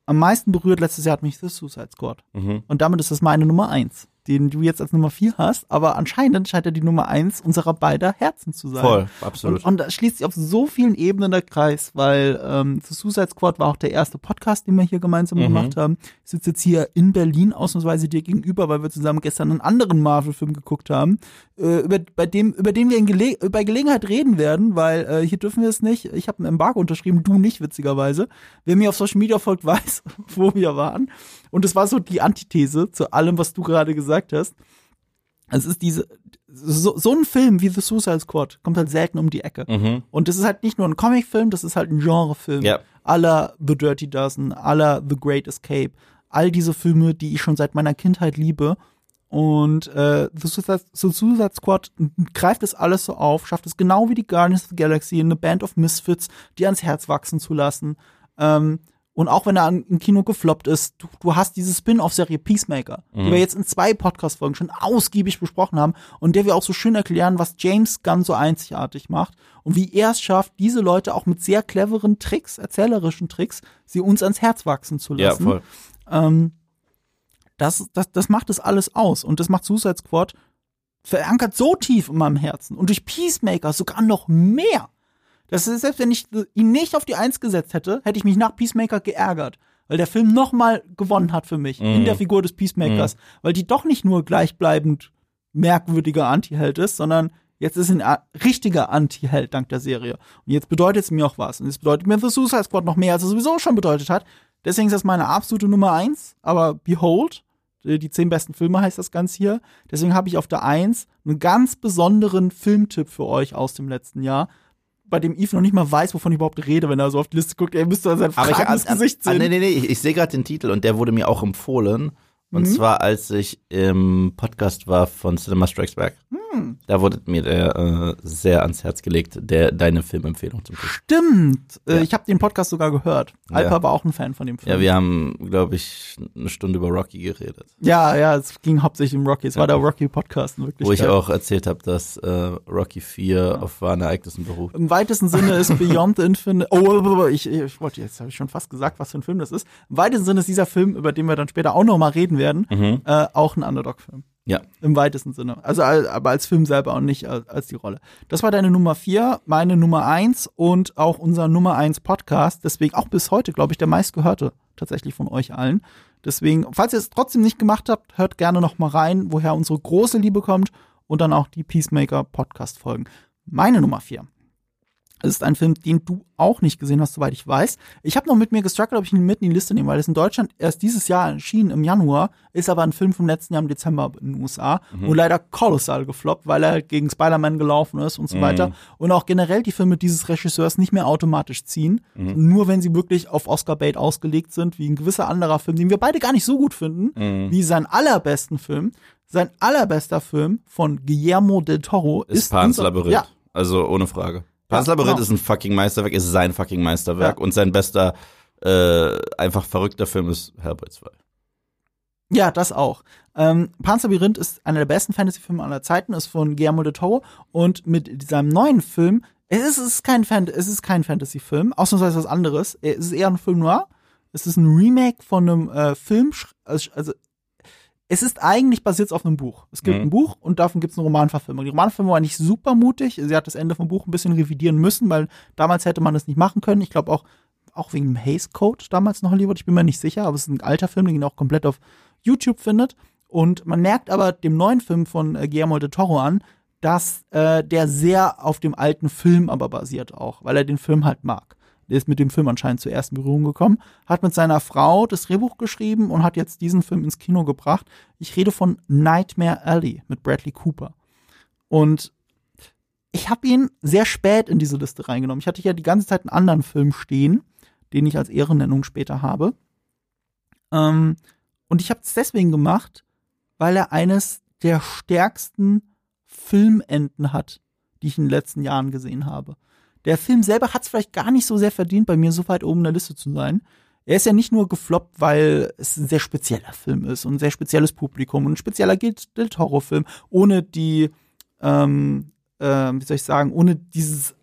Am meisten berührt letztes Jahr hat mich The Suicide Squad. Mhm. Und damit ist das meine Nummer eins, den du jetzt als Nummer vier hast, aber anscheinend scheint er die Nummer eins unserer beider Herzen zu sein. Voll, absolut. Und, und da schließt sich auf so vielen Ebenen der Kreis, weil ähm, The Suicide Squad war auch der erste Podcast, den wir hier gemeinsam Mhm. gemacht haben. Ich sitze jetzt hier in Berlin ausnahmsweise dir gegenüber, weil wir zusammen gestern einen anderen Marvel-Film geguckt haben, äh, über, bei dem, über den wir in Gele bei Gelegenheit reden werden, weil äh, hier dürfen wir es nicht. Ich habe ein Embargo unterschrieben, du nicht, witzigerweise. Wer mir auf Social Media folgt, *laughs* weiß, wo wir waren. Und es war so die Antithese zu allem, was du gerade gesagt hast. Es ist diese, so, so ein Film wie The Suicide Squad kommt halt selten um die Ecke. Mhm. Und das ist halt nicht nur ein Comicfilm, das ist halt ein Genrefilm. Ja. Aller The Dirty Dozen, aller The Great Escape. All diese Filme, die ich schon seit meiner Kindheit liebe. Und äh, The, Suicide, The Suicide Squad greift das alles so auf, schafft es genau wie die Guardians of the Galaxy, eine Band of Misfits, die ans Herz wachsen zu lassen. Ähm, und auch wenn er im Kino gefloppt ist, du, du hast diese Spin-off-Serie Peacemaker, die wir jetzt in zwei Podcast-Folgen schon ausgiebig besprochen haben und der wir auch so schön erklären, was James Gunn so einzigartig macht und wie er es schafft, diese Leute auch mit sehr cleveren Tricks, erzählerischen Tricks, sie uns ans Herz wachsen zu Ja, lassen. voll. Ähm, das, das, das macht es alles aus. Und das macht Suicide Squad verankert so tief in meinem Herzen. Und durch Peacemaker sogar noch mehr. Das ist, selbst wenn ich ihn nicht auf die Eins gesetzt hätte, hätte ich mich nach Peacemaker geärgert. Weil der Film nochmal gewonnen hat für mich in der Figur des Peacemakers. Weil die doch nicht nur gleichbleibend merkwürdiger Anti-Held ist, sondern jetzt ist ein a- richtiger Anti-Held dank der Serie. Und jetzt bedeutet es mir auch was. Und es bedeutet mir The Suicide Squad noch mehr, als es sowieso schon bedeutet hat. Deswegen ist das meine absolute Nummer eins. Aber Behold, äh, die zehn besten Filme heißt das Ganze hier. Deswegen habe ich auf der eins einen ganz besonderen Filmtipp für euch aus dem letzten Jahr, bei dem Yves noch nicht mal weiß, wovon ich überhaupt rede, wenn er so auf die Liste guckt. Er müsste sein ich, fragendes Gesicht ah, sehen. nee, nee, nee, ich, ich sehe gerade den Titel und der wurde mir auch empfohlen. Und Mhm. zwar, als ich im Podcast war von Cinema Strikes Back. Hm. Da wurde mir der äh, sehr ans Herz gelegt, der deine Filmempfehlung zum Schluss. Stimmt. Äh, Ja. ich habe den Podcast sogar gehört. Ja. Alpa war auch ein Fan von dem Film. Ja, wir haben, glaube ich, eine Stunde über Rocky geredet. Ja, ja, es ging hauptsächlich um Rocky. Es war der Rocky-Podcast, wirklich. Wo ich auch erzählt habe, dass äh, Rocky 4 auf wahren Ereignissen beruht. Im weitesten Sinne ist Beyond Infinite. Oh, oh, oh, oh, ich, ich wollte jetzt habe ich schon fast gesagt, was für ein Film das ist. Im weitesten Sinne ist dieser Film, über den wir dann später auch noch mal reden werden, Mhm. äh, auch ein Underdog-Film. Ja. Im weitesten Sinne. Also al- aber als Film selber und nicht als, als die Rolle. Das war deine Nummer vier, meine Nummer eins und auch unser Nummer eins Podcast. Deswegen auch bis heute, glaube ich, der meistgehörte tatsächlich von euch allen. Deswegen, falls ihr es trotzdem nicht gemacht habt, hört gerne noch mal rein, woher unsere große Liebe kommt und dann auch die Peacemaker Podcast Folgen. Meine Nummer vier. Ist ein Film, den du auch nicht gesehen hast, soweit ich weiß. Ich habe noch mit mir gestruggelt, ob ich ihn mit in die Liste nehme, weil es in Deutschland erst dieses Jahr erschien im Januar, ist aber ein Film vom letzten Jahr im Dezember in den USA und leider kolossal gefloppt, weil er gegen Spider-Man gelaufen ist und so weiter. Und auch generell die Filme dieses Regisseurs nicht mehr automatisch ziehen, nur wenn sie wirklich auf Oscar-Bait ausgelegt sind, wie ein gewisser anderer Film, den wir beide gar nicht so gut finden, wie seinen allerbesten Film. Sein allerbester Film von Guillermo del Toro Ist, ist, Pan's Labyrinth. Ja, Also ohne Frage. Pan's Labyrinth genau. ist ein fucking Meisterwerk, ist sein fucking Meisterwerk Ja. und sein bester, äh, einfach verrückter Film ist Hellboy 2. Ja, das auch. Ähm, Pan's Labyrinth ist einer der besten Fantasy-Filme aller Zeiten, ist von Guillermo del Toro und mit seinem neuen Film, es ist, es ist kein Fan, es ist kein Fantasy-Film, ausnahmsweise was anderes. Es ist eher ein Film noir. Es ist ein Remake von einem äh, Film, also, also es ist eigentlich basiert auf einem Buch. Es gibt Mhm. ein Buch und davon gibt es eine Romanverfilmung. Die Romanverfilmung war nicht super mutig. Sie hat das Ende vom Buch ein bisschen revidieren müssen, weil damals hätte man das nicht machen können. Ich glaube auch auch wegen dem Haze Code damals in Hollywood. Ich bin mir nicht sicher, aber es ist ein alter Film, den ihr auch komplett auf YouTube findet. Und man merkt aber dem neuen Film von äh, Guillermo del Toro an, dass äh, der sehr auf dem alten Film aber basiert auch, weil er den Film halt mag. Der ist mit dem Film anscheinend zur ersten Berührung gekommen, hat mit seiner Frau das Drehbuch geschrieben und hat jetzt diesen Film ins Kino gebracht. Ich rede von Nightmare Alley mit Bradley Cooper. Und ich habe ihn sehr spät in diese Liste reingenommen. Ich hatte ja die ganze Zeit einen anderen Film stehen, den ich als Ehrennennung später habe. Ähm, und ich habe es deswegen gemacht, weil er eines der stärksten Filmenden hat, die ich in den letzten Jahren gesehen habe. Der Film selber hat es vielleicht gar nicht so sehr verdient, bei mir so weit oben in der Liste zu sein. Er ist ja nicht nur gefloppt, weil es ein sehr spezieller Film ist und ein sehr spezielles Publikum und ein spezieller Del Toro-Film, ohne die ähm, äh, wie soll ich sagen, ohne dieses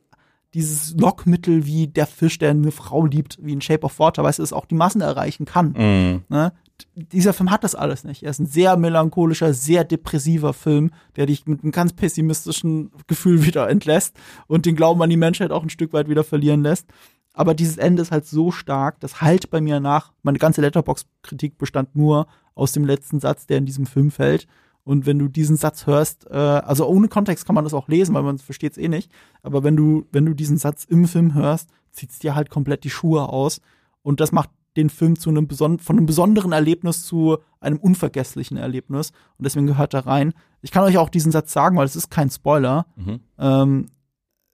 dieses Lockmittel wie der Fisch, der eine Frau liebt, wie in Shape of Water, weißt du, es auch die Massen erreichen kann. Mhm. Ne? Dieser Film hat das alles nicht. Er ist ein sehr melancholischer, sehr depressiver Film, der dich mit einem ganz pessimistischen Gefühl wieder entlässt und den Glauben an die Menschheit auch ein Stück weit wieder verlieren lässt. Aber dieses Ende ist halt so stark, das halt bei mir nach. Meine ganze Letterbox-Kritik bestand nur aus dem letzten Satz, der in diesem Film fällt. Und wenn du diesen Satz hörst, äh, also ohne Kontext kann man das auch lesen, weil man versteht es eh nicht. Aber wenn du, wenn du diesen Satz im Film hörst, zieht's dir halt komplett die Schuhe aus. Und das macht den Film zu einem von einem besonderen Erlebnis zu einem unvergesslichen Erlebnis. Und deswegen gehört da rein. Ich kann euch auch diesen Satz sagen, weil es ist kein Spoiler. Mhm. Ähm,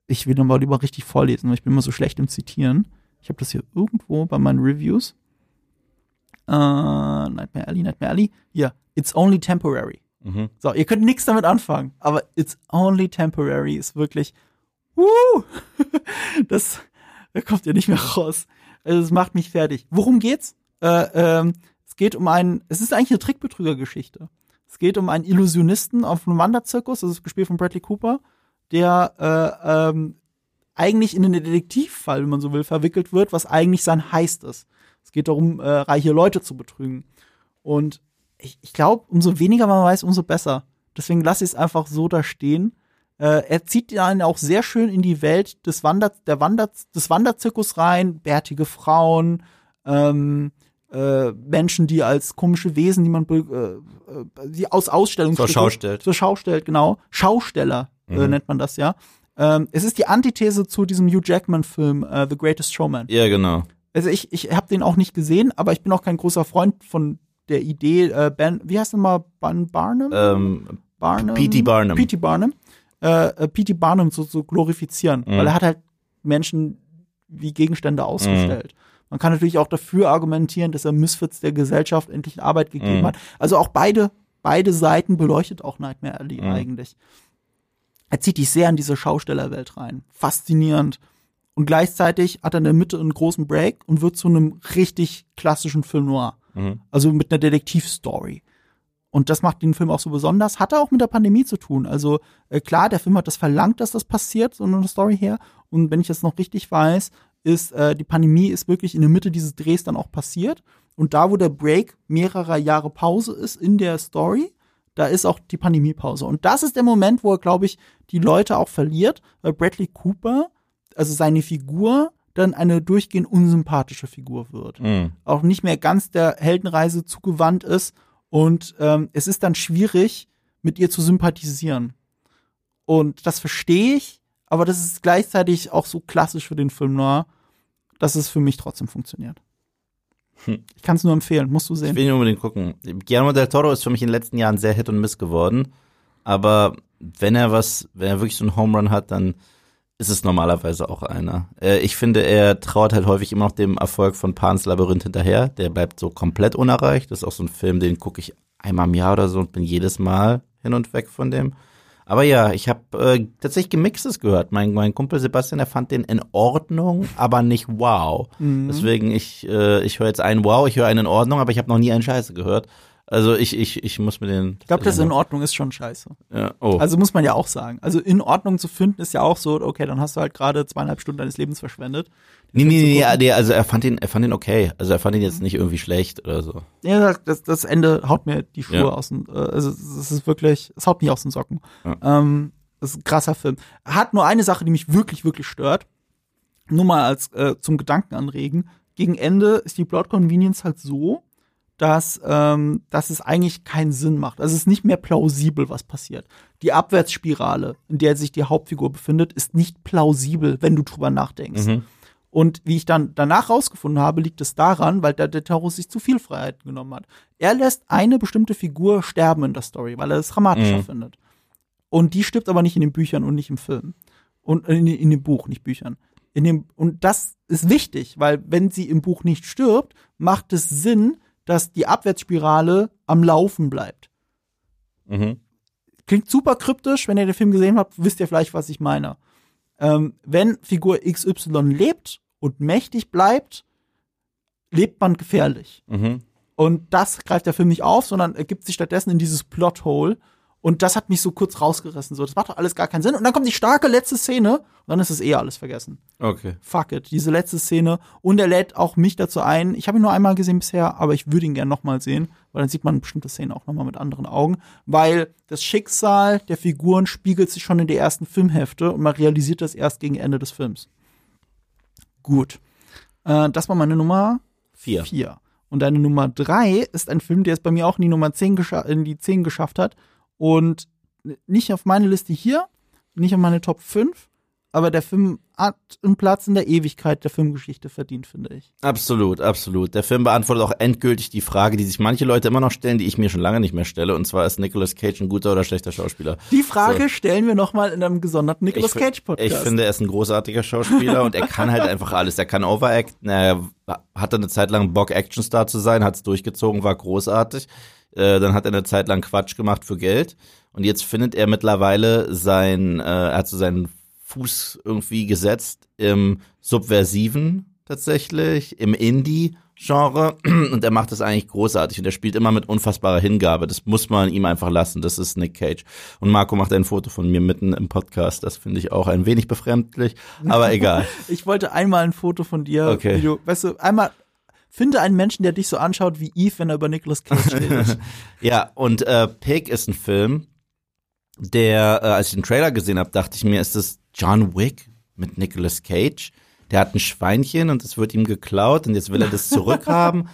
ich will mal lieber richtig vorlesen, weil ich bin immer so schlecht im Zitieren. Ich habe das hier irgendwo bei meinen Reviews. Äh, Nightmare Alley, Nightmare Alley. Hier, it's only temporary. Mhm. So, ihr könnt nichts damit anfangen, aber it's only temporary ist wirklich, wuh, *laughs* das, da kommt ihr nicht mehr raus. Also, es macht mich fertig. Worum geht's? Äh, ähm, es geht um einen, es ist eigentlich eine Trickbetrügergeschichte. Es geht um einen Illusionisten auf einem Wanderzirkus, das ist gespielt von Bradley Cooper, der äh, ähm, eigentlich in einen Detektivfall, wenn man so will, verwickelt wird, was eigentlich sein Heist ist. Es geht darum, äh, reiche Leute zu betrügen. Und ich, ich glaube, umso weniger man weiß, umso besser. Deswegen lasse ich es einfach so da stehen. Äh, er zieht einen auch sehr schön in die Welt des, Wander der Wander des Wanderzirkus rein, bärtige Frauen, ähm, äh, Menschen, die als komische Wesen, die man äh, äh, die aus Ausstellungen Zur Schau stellt. zur Schau stellt, genau. Schausteller äh, Mhm. nennt man das ja. Ähm, es ist die Antithese zu diesem Hugh Jackman-Film äh, The Greatest Showman. Ja, genau. Also ich, ich habe den auch nicht gesehen, aber ich bin auch kein großer Freund von der Idee, äh, Ben, wie heißt nochmal, Ben Barnum? Ähm, Barnum? P.T. Barnum. P.T. Barnum. Äh, äh, P.T. Barnum so, so glorifizieren, Mhm. weil er hat halt Menschen wie Gegenstände ausgestellt. Man kann natürlich auch dafür argumentieren, dass er Misfits der Gesellschaft endlich Arbeit gegeben Mhm. hat. Also auch beide, beide Seiten beleuchtet auch Nightmare Alley Mhm. eigentlich. Er zieht dich sehr in diese Schaustellerwelt rein. Faszinierend. Und gleichzeitig hat er in der Mitte einen großen Break und wird zu einem richtig klassischen Film noir. Mhm. Also mit einer Detektivstory. Und das macht den Film auch so besonders. Hat er auch mit der Pandemie zu tun. Also äh, klar, der Film hat das verlangt, dass das passiert, so eine Story her. Und wenn ich das noch richtig weiß, ist äh, die Pandemie ist wirklich in der Mitte dieses Drehs dann auch passiert. Und da, wo der Break mehrerer Jahre Pause ist in der Story, da ist auch die Pandemiepause. Und das ist der Moment, wo er, glaube ich, die Leute auch verliert, weil Bradley Cooper, also seine Figur, dann eine durchgehend unsympathische Figur wird Mhm. auch nicht mehr ganz der Heldenreise zugewandt ist. Und ähm, es ist dann schwierig, mit ihr zu sympathisieren. Und das verstehe ich, aber das ist gleichzeitig auch so klassisch für den Film Noir, dass es für mich trotzdem funktioniert. Hm. Ich kann es nur empfehlen, musst du Ich sehen. will ihn unbedingt gucken. Guillermo del Toro ist für mich in den letzten Jahren sehr Hit und Miss geworden. Aber wenn er was, wenn er wirklich so einen Home Run hat, dann ist es normalerweise auch einer. Äh, ich finde, er trauert halt häufig immer noch dem Erfolg von Pans Labyrinth hinterher. Der bleibt so komplett unerreicht. Das ist auch so ein Film, den gucke ich einmal im Jahr oder so und bin jedes Mal hin und weg von dem. Aber ja, ich habe äh, tatsächlich Gemixtes gehört. Mein, mein Kumpel Sebastian, der fand den in Ordnung, aber nicht wow. Mhm. Deswegen, ich, äh, ich höre jetzt einen Wow, ich höre einen in Ordnung, aber ich habe noch nie einen Scheiße gehört. Also ich, ich, ich muss mir den. Ich glaube, das in Ordnung ist schon scheiße. ja, oh. Also muss man ja auch sagen. Also in Ordnung zu finden ist ja auch so, okay, dann hast du halt gerade zweieinhalb Stunden deines Lebens verschwendet. nee, nee, nee, gucken. nee, also er fand ihn, er fand ihn okay. Also er fand ihn Mhm. jetzt nicht irgendwie schlecht oder so. Ja, das, das Ende haut mir die Schuhe Ja. aus den, äh, also es ist wirklich, es haut mich aus den Socken. Ja. Ähm, das ist ein krasser Film. Hat nur eine Sache, die mich wirklich, wirklich stört. nur mal als äh, zum Gedanken anregen, gegen Ende ist die Plot Convenience halt so, dass, ähm, dass es eigentlich keinen Sinn macht. Also es ist nicht mehr plausibel, was passiert. Die Abwärtsspirale, in der sich die Hauptfigur befindet, ist nicht plausibel, wenn du drüber nachdenkst. Mhm. Und wie ich dann danach rausgefunden habe, liegt es daran, weil der, der Terrorist sich zu viel Freiheiten genommen hat. Er lässt eine bestimmte Figur sterben in der Story, weil er es dramatischer Mhm. findet. Und die stirbt aber nicht in den Büchern und nicht im Film. Und äh, in, in dem Buch, nicht Büchern. In dem, und das ist wichtig, weil wenn sie im Buch nicht stirbt, macht es Sinn, dass die Abwärtsspirale am Laufen bleibt. Mhm. Klingt super kryptisch, wenn ihr den Film gesehen habt, wisst ihr vielleicht, was ich meine. Ähm, wenn Figur XY lebt und mächtig bleibt, lebt man gefährlich. Mhm. Und das greift der Film nicht auf, sondern ergibt sich stattdessen in dieses Plothole. Und das hat mich so kurz rausgerissen. So, das macht doch alles gar keinen Sinn. Und dann kommt die starke letzte Szene und dann ist es eh alles vergessen. Okay. Fuck it, diese letzte Szene. Und er lädt auch mich dazu ein. Ich habe ihn nur einmal gesehen bisher, aber ich würde ihn gerne nochmal sehen, weil dann sieht man bestimmte Szenen auch nochmal mit anderen Augen. Weil das Schicksal der Figuren spiegelt sich schon in der ersten Filmhälfte und man realisiert das erst gegen Ende des Films. Gut. Äh, das war meine Nummer Vier. 4. Und deine Nummer 3 ist ein Film, der es bei mir auch in die Nummer 10 gescha in die 10 geschafft hat. Und nicht auf meine Liste hier, nicht auf meine Top 5, aber der Film hat einen Platz in der Ewigkeit der Filmgeschichte verdient, finde ich. Absolut, absolut. Der Film beantwortet auch endgültig die Frage, die sich manche Leute immer noch stellen, die ich mir schon lange nicht mehr stelle. Und zwar ist Nicolas Cage ein guter oder schlechter Schauspieler. Die Frage stellen wir nochmal in einem gesonderten Nicolas Cage Podcast. Ich finde, er ist ein großartiger Schauspieler und er kann halt einfach alles. Er kann overacten, er hatte eine Zeit lang Bock, Actionstar zu sein, hat es durchgezogen, war großartig. Äh, dann hat er eine Zeit lang Quatsch gemacht für Geld. Und jetzt findet er mittlerweile sein, äh, er hat so seinen Fuß irgendwie gesetzt im Subversiven tatsächlich, im Indie-Genre. *clears throat* Und er macht das eigentlich großartig. Und er spielt immer mit unfassbarer Hingabe. Das muss man ihm einfach lassen. Das ist Nick Cage. Und Marco macht ein Foto von mir mitten im Podcast. Das finde ich auch ein wenig befremdlich. Aber egal. *laughs* ich wollte einmal ein Foto von dir, Okay. du, weißt du, einmal finde einen Menschen, der dich so anschaut wie Eve, wenn er über Nicolas Cage *laughs* redet. Ja, und äh, Pig ist ein Film, der, äh, als ich den Trailer gesehen habe, dachte ich mir, ist das John Wick mit Nicolas Cage? Der hat ein Schweinchen und es wird ihm geklaut und jetzt will er das zurückhaben.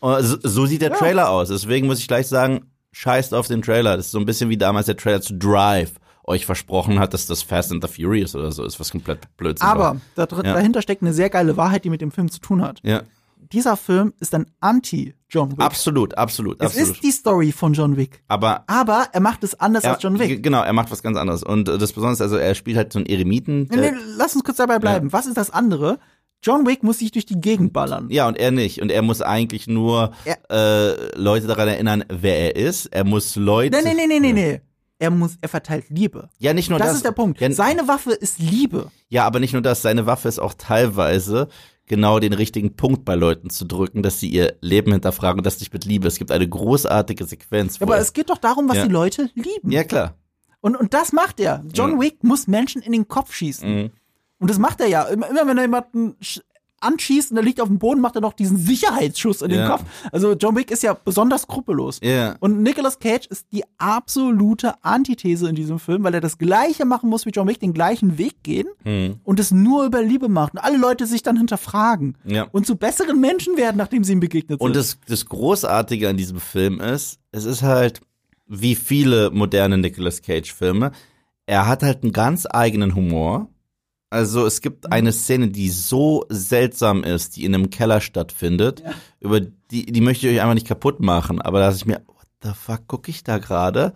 Und *laughs* so, so sieht der Trailer aus. Deswegen muss ich gleich sagen, scheißt auf den Trailer. Das ist so ein bisschen wie damals der Trailer zu Drive euch versprochen hat, dass das Fast and the Furious oder so ist, was komplett Blödsinn war. Aber Ja. dahinter steckt eine sehr geile Wahrheit, die mit dem Film zu tun hat. Ja, Dieser Film ist ein Anti-John Wick. absolut, absolut, es absolut. ist die Story von John Wick. Aber Aber er macht es anders Ja, als John Wick. Genau, er macht was ganz anderes. Und äh, das Besondere ist, also er spielt halt so einen Eremiten. Nee, nee, lass uns kurz dabei bleiben. Was ist das andere? John Wick muss sich durch die Gegend ballern. Ja, und er nicht. Und er muss eigentlich nur äh, Leute daran erinnern, wer er ist. Er muss Leute. Nee, nee, nee, nee, nee, nee. Er muss, er verteilt Liebe. Ja, nicht nur Das, das. ist der Punkt. Ja, Seine Waffe ist Liebe. ja, aber nicht nur das. Seine Waffe ist auch teilweise genau den richtigen Punkt bei Leuten zu drücken, dass sie ihr Leben hinterfragen und das nicht mit Liebe. Es gibt eine großartige Sequenz. Aber er- es geht doch darum, was Ja. die Leute lieben. ja, klar. Und, und das macht er. John Ja. Wick muss Menschen in den Kopf schießen. Mhm. Und das macht er ja. Immer, immer wenn er jemanden anschießt und er liegt auf dem Boden, macht er noch diesen Sicherheitsschuss in den Ja. Kopf. Also John Wick ist ja besonders skrupellos. Ja. Und Nicolas Cage ist die absolute Antithese in diesem Film, weil er das Gleiche machen muss wie John Wick, den gleichen Weg gehen Mhm. und es nur über Liebe macht. Und alle Leute sich dann hinterfragen Ja. und zu besseren Menschen werden, nachdem sie ihm begegnet sind. Und das, das Großartige an diesem Film ist, es ist halt wie viele moderne Nicolas Cage Filme, er hat halt einen ganz eigenen Humor. Also es gibt eine Szene, die so seltsam ist, die in einem Keller stattfindet, über die, die möchte ich euch einfach nicht kaputt machen, aber da dachte ich mir, what the fuck gucke ich da gerade?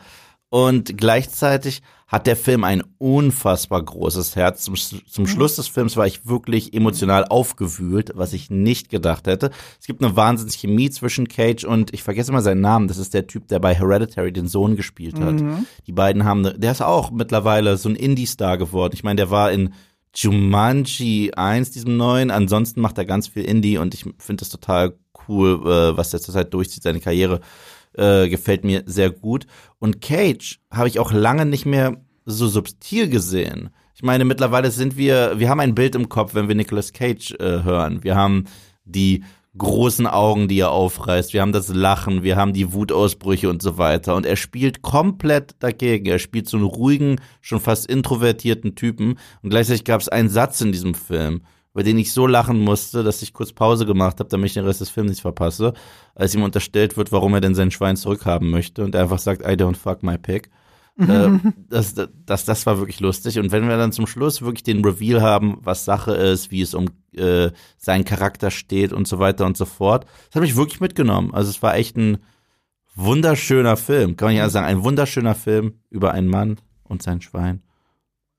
Und gleichzeitig hat der Film ein unfassbar großes Herz. Zum, zum Schluss des Films war ich wirklich emotional aufgewühlt, was ich nicht gedacht hätte. Es gibt eine Wahnsinnschemie zwischen Cage und ich vergesse immer seinen Namen. Das ist der Typ, der bei Hereditary den Sohn gespielt hat. Die beiden haben, der ist auch mittlerweile so ein Indie-Star geworden. Ich meine, der war in Jumanji 1, diesem neuen. Ansonsten macht er ganz viel Indie und ich finde das total cool, äh, was der zurzeit durchzieht. Seine Karriere äh, gefällt mir sehr gut. Und Cage habe ich auch lange nicht mehr so subtil gesehen. Ich meine, mittlerweile sind wir, wir haben ein Bild im Kopf, wenn wir Nicolas Cage äh, hören. Wir haben die großen Augen, die er aufreißt. Wir haben das Lachen, wir haben die Wutausbrüche und so weiter. Und er spielt komplett dagegen. Er spielt so einen ruhigen, schon fast introvertierten Typen. Und gleichzeitig gab es einen Satz in diesem Film, bei denen ich so lachen musste, dass ich kurz Pause gemacht habe, damit ich den Rest des Films nicht verpasse, als ihm unterstellt wird, warum er denn sein Schwein zurückhaben möchte und er einfach sagt, I don't fuck my pig. Äh, *laughs* das, das, das war wirklich lustig. Und wenn wir dann zum Schluss wirklich den Reveal haben, was Sache ist, wie es um äh, seinen Charakter steht und so weiter und so fort, das hat mich wirklich mitgenommen. Also es war echt ein wunderschöner Film, kann man ja sagen, ein wunderschöner Film über einen Mann und sein Schwein.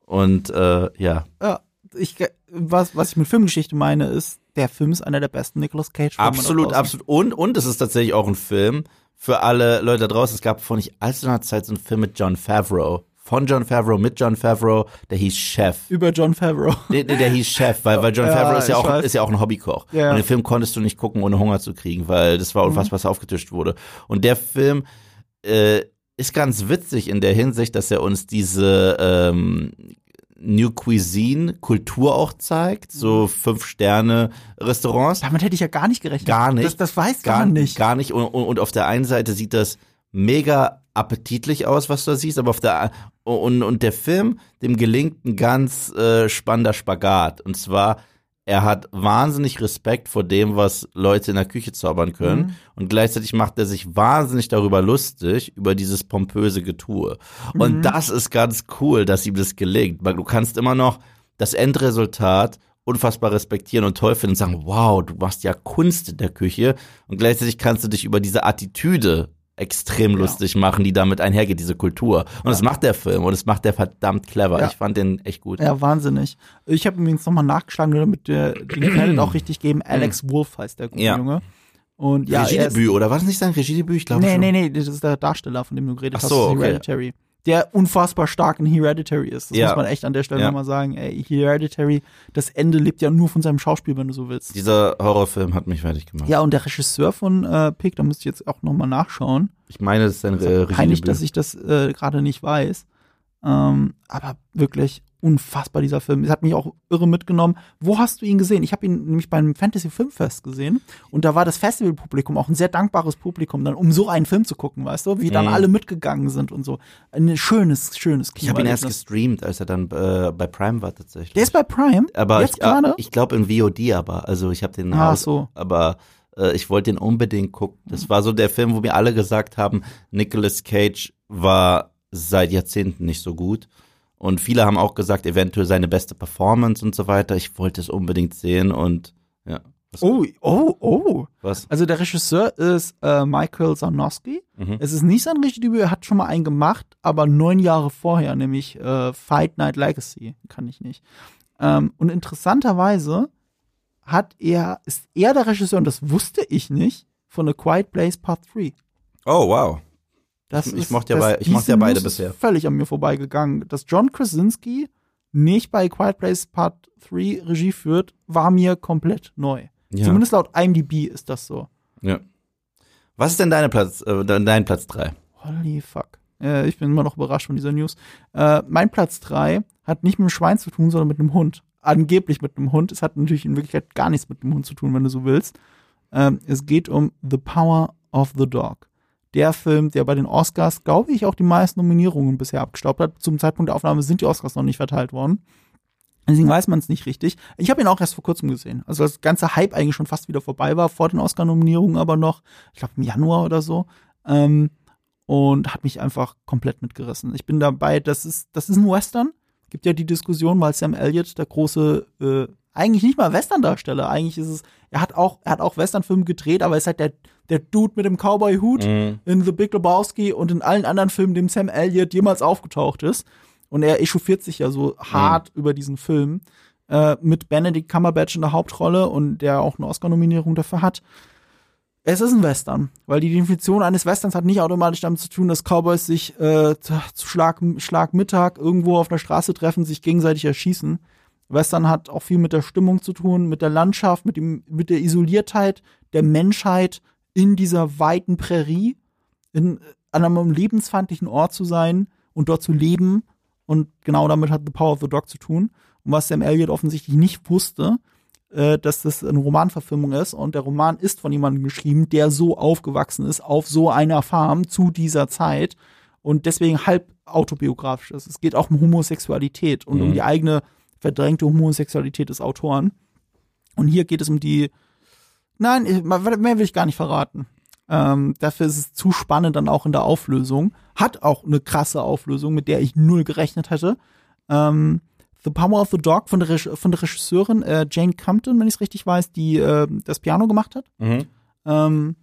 Und äh, ja. Ja, ich, was, was ich mit Filmgeschichte meine, ist, der Film ist einer der besten Nicolas Cage-Filme. Absolut, absolut. Und, und es ist tatsächlich auch ein Film für alle Leute da draußen. Es gab vor nicht allzu langer Zeit so einen Film mit John Favreau. Von John Favreau, mit John Favreau, der hieß Chef. Über John Favreau. Der, der, der hieß Chef, weil, weil John Ja, Favreau ist ja, auch, weiß. ist ja auch ein Hobbykoch. Ja. Und den Film konntest du nicht gucken, ohne Hunger zu kriegen, weil das war unfassbar, was aufgetischt wurde. Und der Film äh, ist ganz witzig in der Hinsicht, dass er uns diese ähm, New Cuisine Kultur auch zeigt, so fünf Sterne Restaurants. Damit hätte ich ja gar nicht gerechnet. Gar nicht. Das, das weiß Gar man nicht. Gar nicht. Und, und, und auf der einen Seite sieht das mega appetitlich aus, was du da siehst, aber auf der und, und der Film, dem gelingt ein ganz äh, spannender Spagat. Und zwar, er hat wahnsinnig Respekt vor dem, was Leute in der Küche zaubern können. Mhm. Und gleichzeitig macht er sich wahnsinnig darüber lustig, über dieses pompöse Getue. Und Mhm. das ist ganz cool, dass ihm das gelingt. Weil du kannst immer noch das Endresultat unfassbar respektieren und toll finden und sagen, wow, du machst ja Kunst in der Küche. Und gleichzeitig kannst du dich über diese Attitüde extrem lustig machen, die damit einhergeht, diese Kultur. Und das macht der Film und das macht der verdammt clever. Ja. Ich fand den echt gut. Ja, wahnsinnig. Ich habe übrigens nochmal nachgeschlagen, damit wir den Credit auch richtig geben. *clears throat* Alex Wolf heißt der gute Ja. Junge. Und ja, Regiedebüt, oder war das nicht sein Regiedebüt? Ich glaube nee, schon. nee, nee, das ist der Darsteller, von dem du geredet Ach hast, so, aus okay. Hereditary. Der unfassbar stark in Hereditary ist. Das Ja. muss man echt an der Stelle Ja. nochmal sagen. Ey, Hereditary, das Ende lebt ja nur von seinem Schauspiel, wenn du so willst. Dieser Horrorfilm hat mich fertig gemacht. Ja, und der Regisseur von äh, Pig, da müsste ich jetzt auch nochmal nachschauen. Ich meine, das ist sein äh, Peinlich, Regiedebüt. dass ich das äh, gerade nicht weiß. Ähm, aber wirklich unfassbar, dieser Film. Es hat mich auch irre mitgenommen. Wo hast du ihn gesehen? Ich habe ihn nämlich beim Fantasy Filmfest gesehen. Und da war das Festivalpublikum auch ein sehr dankbares Publikum, dann um so einen Film zu gucken, weißt du? Wie dann Mhm. alle mitgegangen sind und so. Ein schönes, schönes ich habe ihn erst gestreamt, als er dann äh, bei Prime war tatsächlich. Der ist bei Prime? aber Jetzt ich, äh, gerade? ich glaube in VOD aber. Also ich habe den Ah, aus- so. aber äh, ich wollte den unbedingt gucken. Das war so der Film, wo mir alle gesagt haben, Nicolas Cage war seit Jahrzehnten nicht so gut. Und viele haben auch gesagt, eventuell seine beste Performance und so weiter. Ich wollte es unbedingt sehen und ja. Oh, oh, oh. was? Also der Regisseur ist äh, Michael Sarnowski. Mhm. Es ist nicht sein Regiedebüt, er hat schon mal einen gemacht, aber neun Jahre vorher, nämlich äh, Fight Night Legacy, kann ich nicht. Ähm, und interessanterweise hat er, ist er der Regisseur, und das wusste ich nicht, von A Quiet Place Part 3. Oh, wow. Das Ich ist, mochte ja bei- ich mochte ja beide News ist bisher. Völlig an mir vorbeigegangen. Dass John Krasinski nicht bei Quiet Place Part 3 Regie führt, war mir komplett neu. Ja. Zumindest laut IMDb ist das so. ja. Was ist denn deine Platz, äh, dein Platz drei? Holy fuck. Äh, ich bin immer noch überrascht von dieser News. Äh, mein Platz 3 hat nicht mit einem Schwein zu tun, sondern mit einem Hund. Angeblich mit einem Hund. Es hat natürlich in Wirklichkeit gar nichts mit einem Hund zu tun, wenn du so willst. Ähm, es geht um The Power of the Dog. Der Film, der bei den Oscars, glaube ich, auch die meisten Nominierungen bisher abgestaubt hat. Zum Zeitpunkt der Aufnahme sind die Oscars noch nicht verteilt worden. Deswegen weiß man es nicht richtig. Ich habe ihn auch erst vor kurzem gesehen. Also das ganze Hype eigentlich schon fast wieder vorbei war, vor den Oscar-Nominierungen aber noch, ich glaube im Januar oder so. Ähm, und hat mich einfach komplett mitgerissen. Ich bin dabei, das ist, das ist ein Western. Gibt ja die Diskussion, weil Sam Elliott, der große, äh, eigentlich nicht mal Western-Darsteller, eigentlich ist es, er hat auch, er hat auch Western-Filme gedreht, aber er ist halt der, der Dude mit dem Cowboy-Hut Mhm. in The Big Lebowski und in allen anderen Filmen, dem Sam Elliott jemals aufgetaucht ist. Und er echauffiert sich ja so hart über diesen Film äh, mit Benedict Cumberbatch in der Hauptrolle und der auch eine Oscar-Nominierung dafür hat. Es ist ein Western, weil die Definition eines Westerns hat nicht automatisch damit zu tun, dass Cowboys sich äh, zu Schlag, Schlagmittag irgendwo auf der Straße treffen, sich gegenseitig erschießen. Western hat auch viel mit der Stimmung zu tun, mit der Landschaft, mit, dem, mit der Isoliertheit der Menschheit in dieser weiten Prärie, in, an einem lebensfeindlichen Ort zu sein und dort zu leben. Und genau damit hat The Power of the Dog zu tun. Und was Sam Elliott offensichtlich nicht wusste, äh, dass das eine Romanverfilmung ist. Und der Roman ist von jemandem geschrieben, der so aufgewachsen ist, auf so einer Farm zu dieser Zeit. Und deswegen halb autobiografisch ist. Es geht auch um Homosexualität und um Mhm. die eigene verdrängte Homosexualität des Autoren. Und hier geht es um die, nein, mehr will ich gar nicht verraten. Ähm, dafür ist es zu spannend dann auch in der Auflösung. Hat auch eine krasse Auflösung, mit der ich null gerechnet hätte. Ähm, The Power of the Dog von der, Reg von der Regisseurin äh, Jane Compton, wenn ich es richtig weiß, die äh, das Piano gemacht hat. Mhm. Ähm,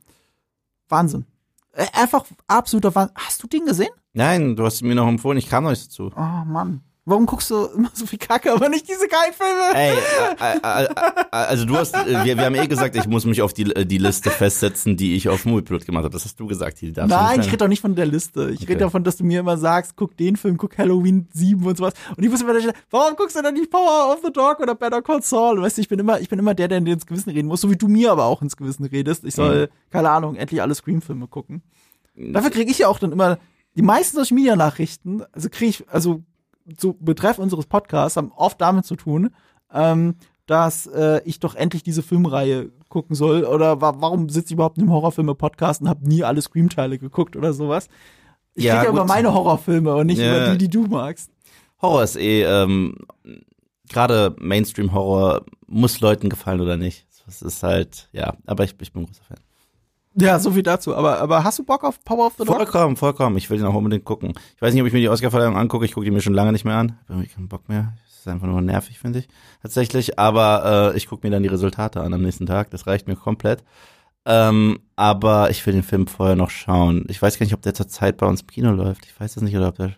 Wahnsinn. Äh, einfach absoluter Wahnsinn. Hast du den gesehen? Nein, du hast ihn mir noch empfohlen, ich kam noch nicht dazu. Oh Mann. Warum guckst du immer so viel Kacke, aber nicht diese geilen Filme? Ey, äh, äh, äh, also du hast, wir, wir haben eh gesagt, ich muss mich auf die, die Liste festsetzen, die ich auf Moviepilot gemacht habe. Das hast du gesagt, die darfst Nein, ich rede doch nicht von der Liste. Ich Okay. rede davon, dass du mir immer sagst, guck den Film, guck Halloween 7 und sowas. Und ich muss immer, da- warum guckst du dann nicht Power of the Dog oder Better Call Saul? Weißt du, ich bin immer, ich bin immer der, der dir ins Gewissen reden muss, so wie du mir aber auch ins Gewissen redest. Ich soll, keine Ahnung, endlich alle Scream-Filme gucken. Dafür kriege ich ja auch dann immer die meisten Social Media Nachrichten, also kriege ich, also so betreff unseres Podcasts, haben oft damit zu tun, ähm, dass äh, ich doch endlich diese Filmreihe gucken soll oder wa warum sitze ich überhaupt in einem Horrorfilme-Podcast und habe nie alle Scream-Teile geguckt oder sowas. Ich Ja, rede ja über meine Horrorfilme und nicht Ja. über die, die du magst. Horror ist eh, ähm, gerade Mainstream-Horror muss Leuten gefallen oder nicht. Das ist halt, ja, aber ich, ich bin ein großer Fan. Ja, so viel dazu. Aber, aber hast du Bock auf Power of the Dog? Vollkommen, vollkommen. Ich will den auch unbedingt gucken. Ich weiß nicht, ob ich mir die Oscarverleihung angucke. Ich gucke die mir schon lange nicht mehr an. Ich habe irgendwie keinen Bock mehr. Das ist einfach nur nervig, finde ich. Tatsächlich. Aber äh, ich gucke mir dann die Resultate an am nächsten Tag. Das reicht mir komplett. Ähm, aber ich will den Film vorher noch schauen. Ich weiß gar nicht, ob der zurzeit bei uns im Kino läuft. Ich weiß das nicht, oder ob der.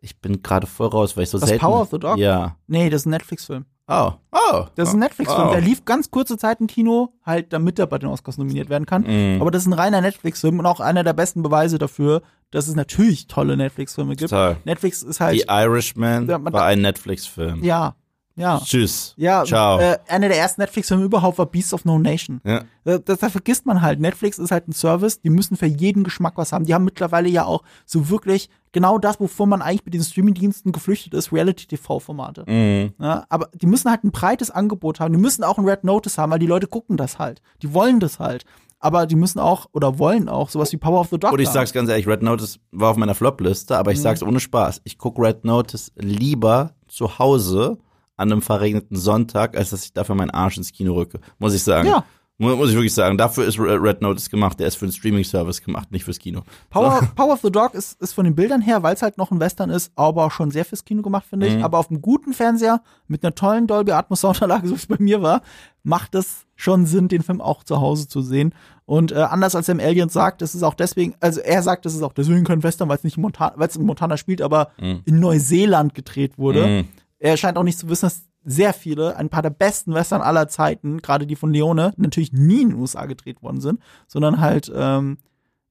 Ich bin gerade voll raus, weil ich so Das selten. Power of the Dog? Ja. Nee, das ist ein Netflix-Film. Oh. Oh. Das ist ein Netflix-Film. Oh. Der lief ganz kurze Zeit im Kino, halt damit er bei den Oscars nominiert werden kann. Mhm. Aber das ist ein reiner Netflix-Film und auch einer der besten Beweise dafür, dass es natürlich tolle Netflix-Filme gibt. Total. Netflix ist halt, The Irishman Ja, war ein Netflix-Film. ja, ja. Tschüss. Ja, Ciao. Äh, einer der ersten Netflix-Filme überhaupt war Beasts of No Nation. ja. Das, das, da vergisst man halt. Netflix ist halt ein Service, die müssen für jeden Geschmack was haben. Die haben mittlerweile ja auch so wirklich genau das, wovor man eigentlich mit den Streamingdiensten geflüchtet ist, Reality-TV-Formate. Mhm. Ja, aber die müssen halt ein breites Angebot haben. Die müssen auch ein Red Notice haben, weil die Leute gucken das halt. Die wollen das halt. Aber die müssen auch oder wollen auch sowas wie Power of the Dog Und ich sag's ganz ehrlich, Red Notice war auf meiner Flop-Liste, aber ich Mhm. sag's ohne Spaß. Ich guck Red Notice lieber zu Hause an einem verregneten Sonntag, als dass ich dafür meinen Arsch ins Kino rücke. Muss ich sagen. Ja. Mu- Muss ich wirklich sagen. Dafür ist Red Notice gemacht. Der ist für den Streaming-Service gemacht, nicht fürs Kino. Power, Power of the Dog ist, ist von den Bildern her, weil es halt noch ein Western ist, aber auch schon sehr fürs Kino gemacht, finde ich. Mhm. Aber auf einem guten Fernseher mit einer tollen Dolby Atmos Soundanlage, *laughs* so wie es bei mir war, macht es schon Sinn, den Film auch zu Hause zu sehen. Und äh, anders als Sam Aliens sagt, das ist auch deswegen, also er sagt, das ist auch deswegen kein Western, weil es nicht in Montana, weil es in Montana spielt, aber Mhm. in Neuseeland gedreht wurde. Mhm. Er scheint auch nicht zu wissen, dass sehr viele, ein paar der besten Western aller Zeiten, gerade die von Leone, natürlich nie in den USA gedreht worden sind, sondern halt ähm,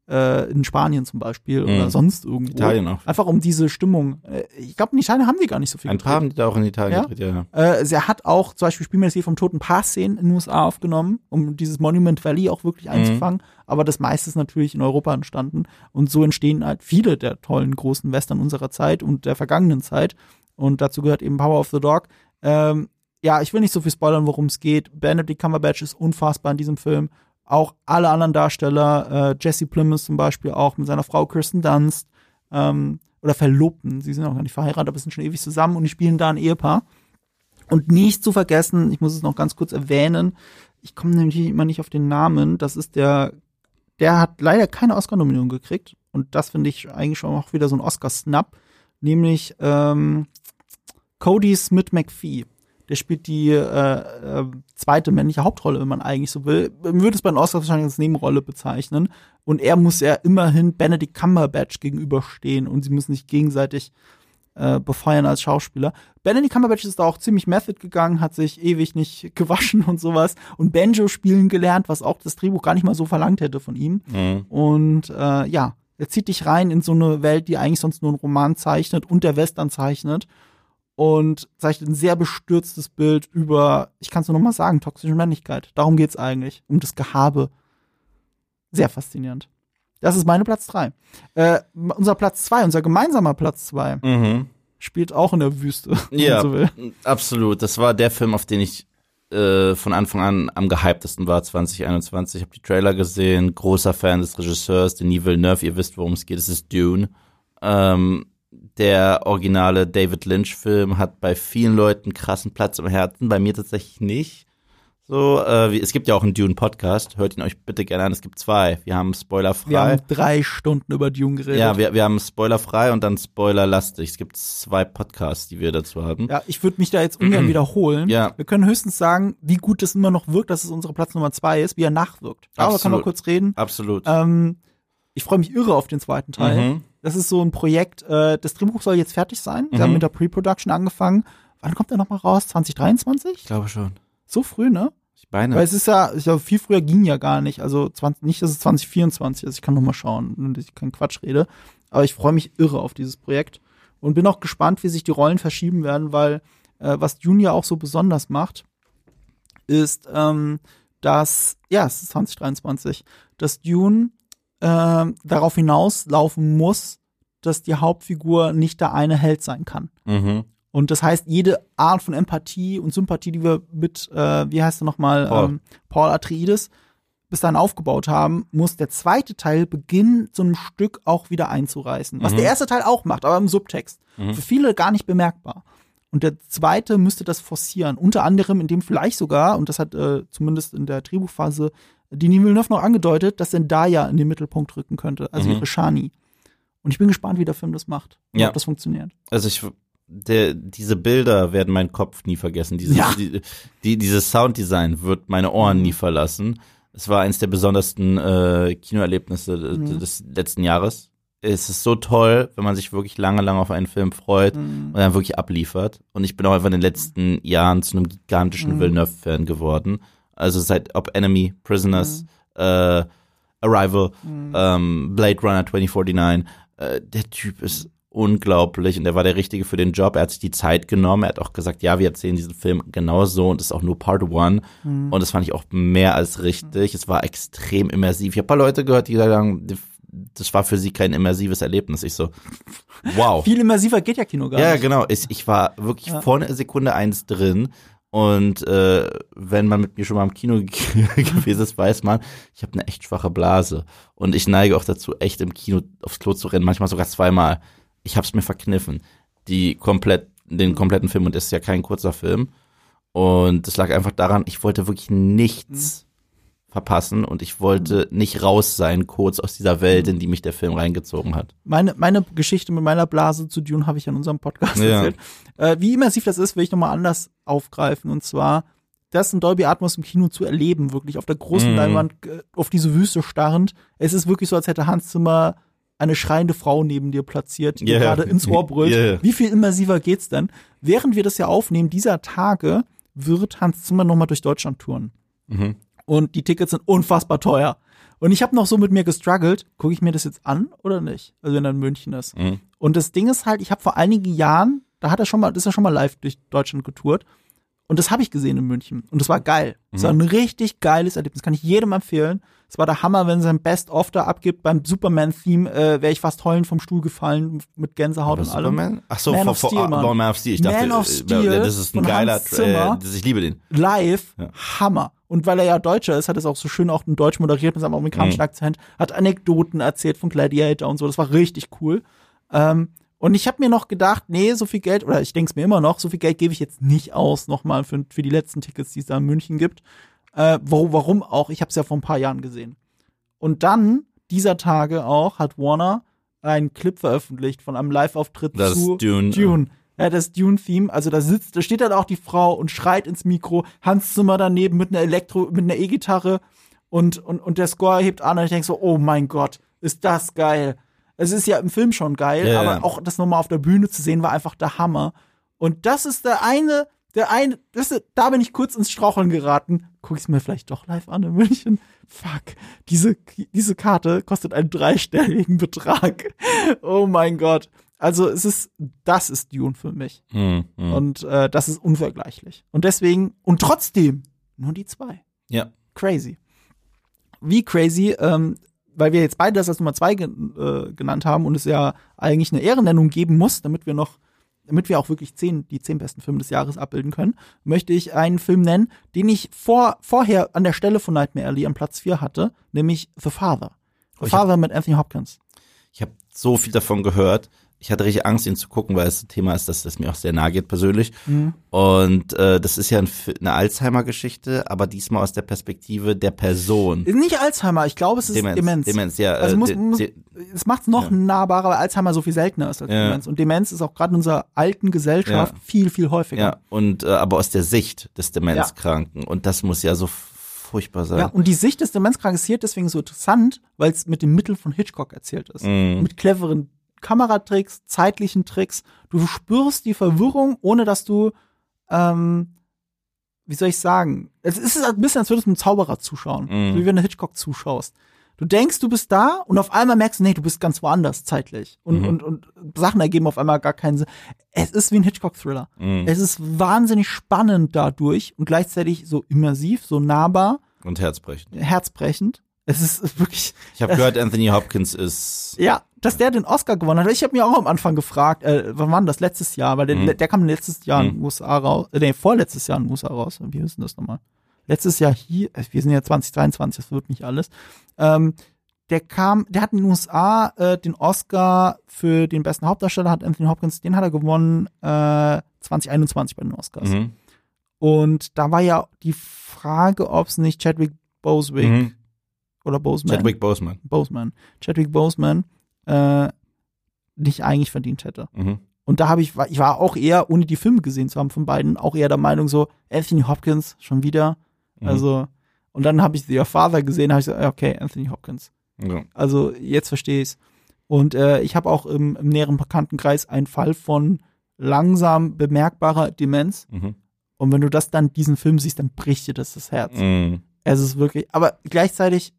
äh, in Spanien zum Beispiel oder Mhm. sonst irgendwo. Italien auch. Einfach um diese Stimmung. Äh, ich glaube, in Italien haben die gar nicht so viel Ein paar haben die da auch in Italien Ja? gedreht, ja. äh, sie hat auch zum Beispiel das hier vom Toten Paar-Szenen in den USA aufgenommen, um dieses Monument Valley auch wirklich einzufangen. Aber das meiste ist natürlich in Europa entstanden. Und so entstehen halt viele der tollen großen Western unserer Zeit und der vergangenen Zeit. Und dazu gehört eben Power of the Dog. Ähm, ja, ich will nicht so viel spoilern, worum es geht. Benedict Cumberbatch ist unfassbar in diesem Film. Auch alle anderen Darsteller, äh, Jesse Plymouth zum Beispiel auch mit seiner Frau Kirsten Dunst ähm, oder Verlobten. Sie sind auch gar nicht verheiratet, aber sind schon ewig zusammen und die spielen da ein Ehepaar. Und nicht zu vergessen, ich muss es noch ganz kurz erwähnen, ich komme nämlich immer nicht auf den Namen, das ist der, der hat leider keine Oscar-Nominierung gekriegt und das finde ich eigentlich schon auch wieder so ein Oscar-Snap, nämlich ähm, Cody Smith McPhee. Der spielt die äh, äh, zweite männliche Hauptrolle, wenn man eigentlich so will. Man würde es bei den Oscars wahrscheinlich als Nebenrolle bezeichnen. Und er muss ja immerhin Benedict Cumberbatch gegenüberstehen und sie müssen sich gegenseitig äh, befeuern als Schauspieler. Benedict Cumberbatch ist da auch ziemlich Method gegangen, hat sich ewig nicht *laughs* gewaschen und sowas und Banjo spielen gelernt, was auch das Drehbuch gar nicht mal so verlangt hätte von ihm. Mhm. Und äh, ja, er zieht dich rein in so eine Welt, die eigentlich sonst nur einen Roman zeichnet und der Western zeichnet und zeichnet ein sehr bestürztes Bild über, ich kann es nur noch mal sagen, toxische Männlichkeit. Darum geht's eigentlich, um das Gehabe. Sehr faszinierend. Das ist meine Platz drei. Äh, unser Platz zwei, unser gemeinsamer Platz zwei, Mhm. spielt auch in der Wüste, *laughs* Ja, so absolut. Das war der Film, auf den ich äh, von Anfang an am gehyptesten war 2021. Ich habe die Trailer gesehen, großer Fan des Regisseurs, Denis Villeneuve. Ihr wisst, worum es geht. Es ist Dune. Ähm, der originale David Lynch-Film hat bei vielen Leuten krassen Platz im Herzen, bei mir tatsächlich nicht. So, äh, wie, es gibt ja auch einen Dune-Podcast. Hört ihn euch bitte gerne an. Es gibt zwei. Wir haben spoilerfrei. Wir haben drei Stunden über Dune geredet. ja, wir, wir haben spoilerfrei und dann spoilerlastig. Es gibt zwei Podcasts, die wir dazu haben. Ja, ich würde mich da jetzt ungern *clears throat* wiederholen. Ja. Wir können höchstens sagen, wie gut es immer noch wirkt, dass es unsere Platz Nummer zwei ist, wie er nachwirkt. Aber kann man kurz reden. Absolut. Ähm, ich freue mich irre auf den zweiten Teil. Mhm. Das ist so ein Projekt, äh, das Drehbuch soll jetzt fertig sein. Wir Mhm. haben mit der Pre-Production angefangen. Wann kommt der nochmal raus? 2023? Ich glaube schon. So früh, ne? Ich meine. Weil es ist ja, ich glaube, viel früher ging ja gar nicht. Also 20, nicht, dass es 2024 ist. Ich kann noch mal schauen, wenn ich keinen Quatsch rede. Aber ich freue mich irre auf dieses Projekt und bin auch gespannt, wie sich die Rollen verschieben werden, weil äh, was Dune ja auch so besonders macht, ist, ähm, dass, ja, es ist 2023, dass Dune ähm, darauf hinauslaufen muss, dass die Hauptfigur nicht der eine Held sein kann. mhm. Und das heißt, jede Art von Empathie und Sympathie, die wir mit, äh, wie heißt er nochmal, Paul. ähm, Paul Atreides bis dahin aufgebaut haben, muss der zweite Teil beginnen, so ein Stück auch wieder einzureißen. Was Mhm. der erste Teil auch macht, aber im Subtext. Mhm. Für viele gar nicht bemerkbar. Und der zweite müsste das forcieren. Unter anderem, indem vielleicht sogar, und das hat äh, zumindest in der Drehbuchphase Denis Villeneuve noch angedeutet, dass Zendaya in den Mittelpunkt rücken könnte, also Mhm. ihre Shani. Und ich bin gespannt, wie der Film das macht. und Ja. Ob das funktioniert. Also ich, der, diese Bilder werden meinen Kopf nie vergessen. Diese, Ja. die, die, dieses Sounddesign wird meine Ohren nie verlassen. Es war eines der besondersten äh, Kinoerlebnisse Mhm. des letzten Jahres. Es ist so toll, wenn man sich wirklich lange, lange auf einen Film freut Mhm. und dann wirklich abliefert. Und ich bin auch einfach in den letzten Jahren zu einem gigantischen Mhm. Villeneuve-Fan geworden. Also seit ob Enemy, Prisoners, Mhm. äh, Arrival, ähm, Blade Runner 2049. Äh, der Typ ist unglaublich und er war der Richtige für den Job. Er hat sich die Zeit genommen. Er hat auch gesagt, ja, wir erzählen diesen Film genau so und das ist auch nur Part One. Mhm. Und das fand ich auch mehr als richtig. Es war extrem immersiv. Ich habe ein paar Leute gehört, die sagen, das war für sie kein immersives Erlebnis. Ich so, wow. Viel immersiver geht ja Kino gar Ja, nicht. genau. Ich, ich war wirklich Ja. vor einer Sekunde eins drin. Und äh, wenn man mit mir schon mal im Kino *laughs* gewesen ist, weiß man, ich habe eine echt schwache Blase. Und ich neige auch dazu, echt im Kino aufs Klo zu rennen, manchmal sogar zweimal. Ich habe es mir verkniffen. Die komplett, den kompletten Film, und das ist ja kein kurzer Film. Und das lag einfach daran, ich wollte wirklich nichts verpassen und ich wollte nicht raus sein, kurz aus dieser Welt, in die mich der Film reingezogen hat. Meine, meine Geschichte mit meiner Blase zu Dune habe ich in unserem Podcast Ja. erzählt. Äh, wie immersiv das ist, will ich nochmal anders aufgreifen. Und zwar, das in Dolby Atmos im Kino zu erleben, wirklich auf der großen Mhm. Leinwand, äh, auf diese Wüste starrend. Es ist wirklich so, als hätte Hans Zimmer eine schreiende Frau neben dir platziert, die Yeah. gerade ins Ohr brüllt. Yeah. Wie viel immersiver geht's denn? Während wir das ja aufnehmen, dieser Tage, wird Hans Zimmer nochmal durch Deutschland touren. Mhm. Und die Tickets sind unfassbar teuer. Und ich habe noch so mit mir gestruggelt, gucke ich mir das jetzt an oder nicht? Also wenn er in München ist. Mhm. Und das Ding ist halt, ich habe vor einigen Jahren, da hat er schon mal, das ist er schon mal live durch Deutschland getourt. Und das habe ich gesehen in München. Und das war geil. Das war ein richtig geiles Erlebnis. Kann ich jedem empfehlen. Es war der Hammer, wenn er sein Best-of da abgibt. Beim Superman-Theme äh, wäre ich fast heulend vom Stuhl gefallen mit Gänsehaut und allem. Superman? Ach so, Man vor, of Steel, Mann. Man of Steel. Ich dachte, Man of äh, Steel ja, das ist ein geiler, Hans Zimmer. äh, ich liebe den. live Ja. Hammer. Und weil er ja Deutscher ist, hat es auch so schön auch in Deutsch moderiert mit seinem amerikanischen Mhm. Akzent, hat Anekdoten erzählt von Gladiator und so. Das war richtig cool. Ähm, und ich habe mir noch gedacht, nee, so viel Geld, oder ich denke es mir immer noch, so viel Geld gebe ich jetzt nicht aus nochmal für, für die letzten Tickets, die es da in München gibt. Äh, wo, warum auch? Ich habe es ja vor ein paar Jahren gesehen. Und dann, dieser Tage auch, hat Warner einen Clip veröffentlicht von einem Live-Auftritt zu Dune. Dune. Ja, das Dune-Theme, also da sitzt, da steht dann auch die Frau und schreit ins Mikro, Hans Zimmer daneben mit einer Elektro, mit einer E-Gitarre und, und, und der Score hebt an und ich denk so, oh mein Gott, ist das geil. Es ist ja im Film schon geil, Ja, aber ja. auch das nochmal auf der Bühne zu sehen, war einfach der Hammer. Und das ist der eine, der eine, das ist, da bin ich kurz ins Straucheln geraten. Guck ich's mir vielleicht doch live an in München. Fuck. Diese, diese Karte kostet einen dreistelligen Betrag. *laughs* Oh mein Gott. Also es ist, das ist Dune für mich. Mhm. Mhm. Und äh, das ist unvergleichlich. Und deswegen, und trotzdem, nur die zwei. ja. Crazy. Wie crazy, ähm, weil wir jetzt beide das als Nummer zwei gen äh, genannt haben und es ja eigentlich eine Ehrennennung geben muss, damit wir noch, damit wir auch wirklich zehn, die zehn besten Filme des Jahres abbilden können, möchte ich einen Film nennen, den ich vor, vorher an der Stelle von Nightmare Alley am Platz 4 hatte, nämlich The Father. The Oh, Father mit Anthony Hopkins. Ich habe so viel davon gehört. Ich hatte richtig Angst, ihn zu gucken, weil es ein Thema ist, das, das mir auch sehr nahe geht persönlich. Mhm. Und äh, das ist ja ein, eine Alzheimer-Geschichte, aber diesmal aus der Perspektive der Person. Nicht Alzheimer, ich glaube, es ist Demenz. Demenz, ja. Also äh, muss, muss, es macht es noch Ja. nahbarer, weil Alzheimer so viel seltener ist als Ja. Demenz. Und Demenz ist auch gerade in unserer alten Gesellschaft Ja. viel, viel häufiger. ja, und äh, aber aus der Sicht des Demenzkranken. Und das muss ja so furchtbar sein. Ja, und die Sicht des Demenzkranken ist hier deswegen so interessant, weil es mit den Mitteln von Hitchcock erzählt ist. Mhm. Mit cleveren Kameratricks, zeitlichen Tricks. Du spürst die Verwirrung, ohne dass du, ähm, wie soll ich sagen, es ist ein bisschen, als würdest du einem Zauberer zuschauen, Mhm. so wie wenn du Hitchcock zuschaust. Du denkst, du bist da und auf einmal merkst du, nee, du bist ganz woanders zeitlich. Und, Mhm. und, und Sachen ergeben auf einmal gar keinen Sinn. Es ist wie ein Hitchcock-Thriller. Mhm. Es ist wahnsinnig spannend dadurch und gleichzeitig so immersiv, so nahbar, Und herzbrechend. herzbrechend. Es ist wirklich, Ich habe gehört, Anthony Hopkins ist. ja, dass der den Oscar gewonnen hat. Ich habe mir auch am Anfang gefragt, äh, wann war das letztes Jahr? Weil der, Mhm. der kam letztes Jahr in Mhm. den USA raus, äh, nee, vorletztes Jahr in den USA raus. Wie ist denn das nochmal? Letztes Jahr hier, äh, wir sind ja 2023, das wird nicht alles. Ähm, der kam, der hat in den USA äh, den Oscar für den besten Hauptdarsteller, hat Anthony Hopkins, den hat er gewonnen äh, 2021 bei den Oscars. Mhm. Und da war ja die Frage, ob es nicht Chadwick Bosewick Mhm. Oder Boseman, Chadwick Boseman. Boseman, Chadwick Boseman äh, nicht eigentlich verdient hätte. Mhm. Und da habe ich, ich war auch eher, ohne die Filme gesehen zu haben von beiden, auch eher der Meinung so, Anthony Hopkins schon wieder. Mhm. Also, und dann habe ich The Father gesehen, habe ich gesagt, okay, Anthony Hopkins. Ja. Also jetzt verstehe ich's. Und äh, ich habe auch im, im näheren Bekanntenkreis einen Fall von langsam bemerkbarer Demenz. Mhm. Und wenn du das dann, diesen Film siehst, dann bricht dir das das Herz. Mhm. Es ist wirklich, aber gleichzeitig,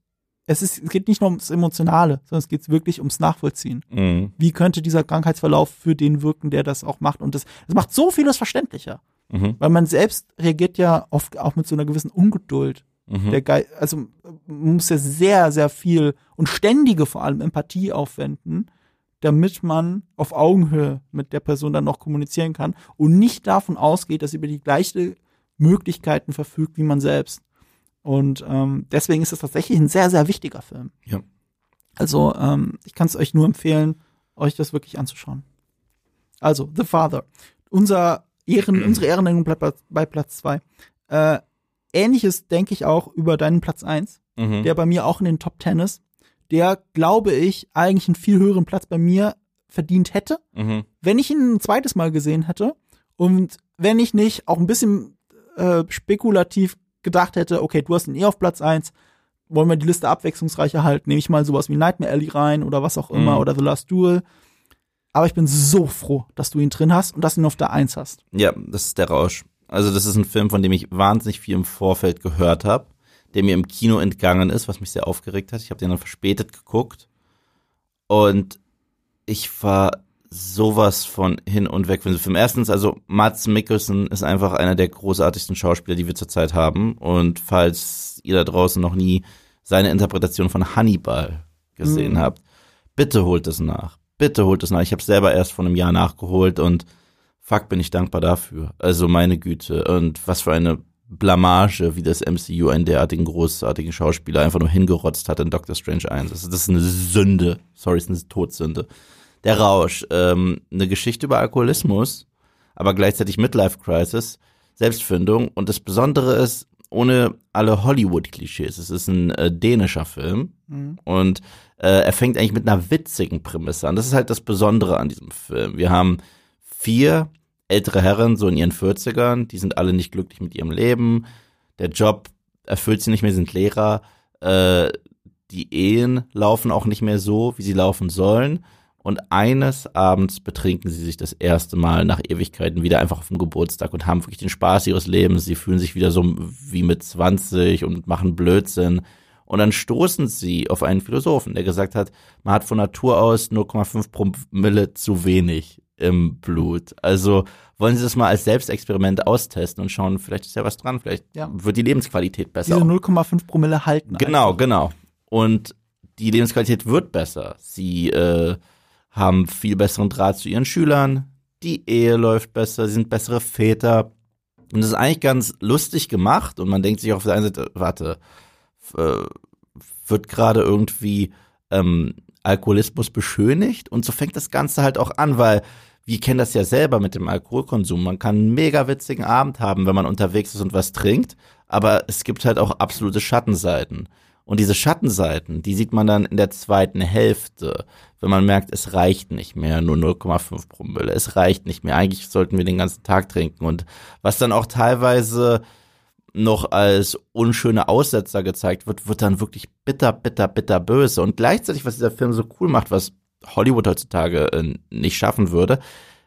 es, ist, es geht nicht nur ums Emotionale, sondern es geht wirklich ums Nachvollziehen. Mhm. Wie könnte dieser Krankheitsverlauf für den wirken, der das auch macht? Und das, das macht so vieles verständlicher. Mhm. Weil man selbst reagiert ja oft auch mit so einer gewissen Ungeduld. Mhm. Der Ge also man muss ja sehr, sehr viel und ständige vor allem Empathie aufwenden, damit man auf Augenhöhe mit der Person dann noch kommunizieren kann und nicht davon ausgeht, dass sie über die gleichen Möglichkeiten verfügt wie man selbst. Und ähm, deswegen ist es tatsächlich ein sehr, sehr wichtiger Film. Ja. Also ähm, ich kann es euch nur empfehlen, euch das wirklich anzuschauen. Also, The Father. Unser Ehren, *clears throat* unsere Ehrennennung bleibt bei- bei Platz zwei. Äh, Ähnliches denke ich auch über deinen Platz eins, Mhm. der bei mir auch in den Top Ten ist, der, glaube ich, eigentlich einen viel höheren Platz bei mir verdient hätte, Mhm. wenn ich ihn ein zweites Mal gesehen hätte und wenn ich nicht auch ein bisschen äh, spekulativ gedacht hätte, okay, du hast ihn eh auf Platz eins, wollen wir die Liste abwechslungsreicher halten, nehme ich mal sowas wie Nightmare Alley rein oder was auch immer Mhm. oder The Last Duel. Aber ich bin so froh, dass du ihn drin hast und dass du ihn auf der Eins hast. Ja, das ist der Rausch. Also das ist ein Film, von dem ich wahnsinnig viel im Vorfeld gehört habe, der mir im Kino entgangen ist, was mich sehr aufgeregt hat. Ich habe den dann verspätet geguckt und ich war sowas von hin und weg von diesem Film. Erstens, also Mats Mikkelsen ist einfach einer der großartigsten Schauspieler, die wir zurzeit haben. Und falls ihr da draußen noch nie seine Interpretation von Hannibal gesehen Mhm. habt, bitte holt es nach. Bitte holt es nach. Ich habe selber erst vor einem Jahr nachgeholt und fuck, bin ich dankbar dafür. Also meine Güte. Und was für eine Blamage, wie das MCU einen derartigen großartigen Schauspieler einfach nur hingerotzt hat in Doctor Strange 1. Das ist, das ist eine Sünde. Sorry, es ist eine Todsünde. Der Rausch, ähm, eine Geschichte über Alkoholismus, aber gleichzeitig Midlife Crisis, Selbstfindung. Und das Besondere ist, ohne alle Hollywood-Klischees. Es ist ein äh, dänischer Film und äh, er fängt eigentlich mit einer witzigen Prämisse an. Das ist halt das Besondere an diesem Film. Wir haben vier ältere Herren, so in ihren 40ern, die sind alle nicht glücklich mit ihrem Leben. Der Job erfüllt sie nicht mehr, sind Lehrer. Äh, die Ehen laufen auch nicht mehr so, wie sie laufen sollen. Und eines Abends betrinken sie sich das erste Mal nach Ewigkeiten wieder einfach auf dem Geburtstag und haben wirklich den Spaß ihres Lebens. Sie fühlen sich wieder so wie mit 20 und machen Blödsinn. Und dann stoßen sie auf einen Philosophen, der gesagt hat, man hat von Natur aus 0,5 Promille zu wenig im Blut. Also wollen Sie das mal als Selbstexperiment austesten und schauen, vielleicht ist ja was dran, vielleicht Ja. wird die Lebensqualität besser. Diese 0,5 Promille halten. Genau, genau. Und die Lebensqualität wird besser. Sie äh, haben viel besseren Draht zu ihren Schülern. Die Ehe läuft besser. Sie sind bessere Väter. Und das ist eigentlich ganz lustig gemacht. Und man denkt sich auf der einen Seite, warte, äh, wird gerade irgendwie ähm, Alkoholismus beschönigt und so fängt das Ganze halt auch an, weil wir kennen das ja selber mit dem Alkoholkonsum. Man kann einen mega witzigen Abend haben, wenn man unterwegs ist und was trinkt, aber es gibt halt auch absolute Schattenseiten. Und diese Schattenseiten, die sieht man dann in der zweiten Hälfte, wenn man merkt, es reicht nicht mehr, nur 0,5 Promille, es reicht nicht mehr. Eigentlich sollten wir den ganzen Tag trinken. Und was dann auch teilweise noch als unschöne Aussetzer gezeigt wird, wird dann wirklich bitter, bitter, bitter böse. Und gleichzeitig, was dieser Film so cool macht, was Hollywood heutzutage äh, nicht schaffen würde,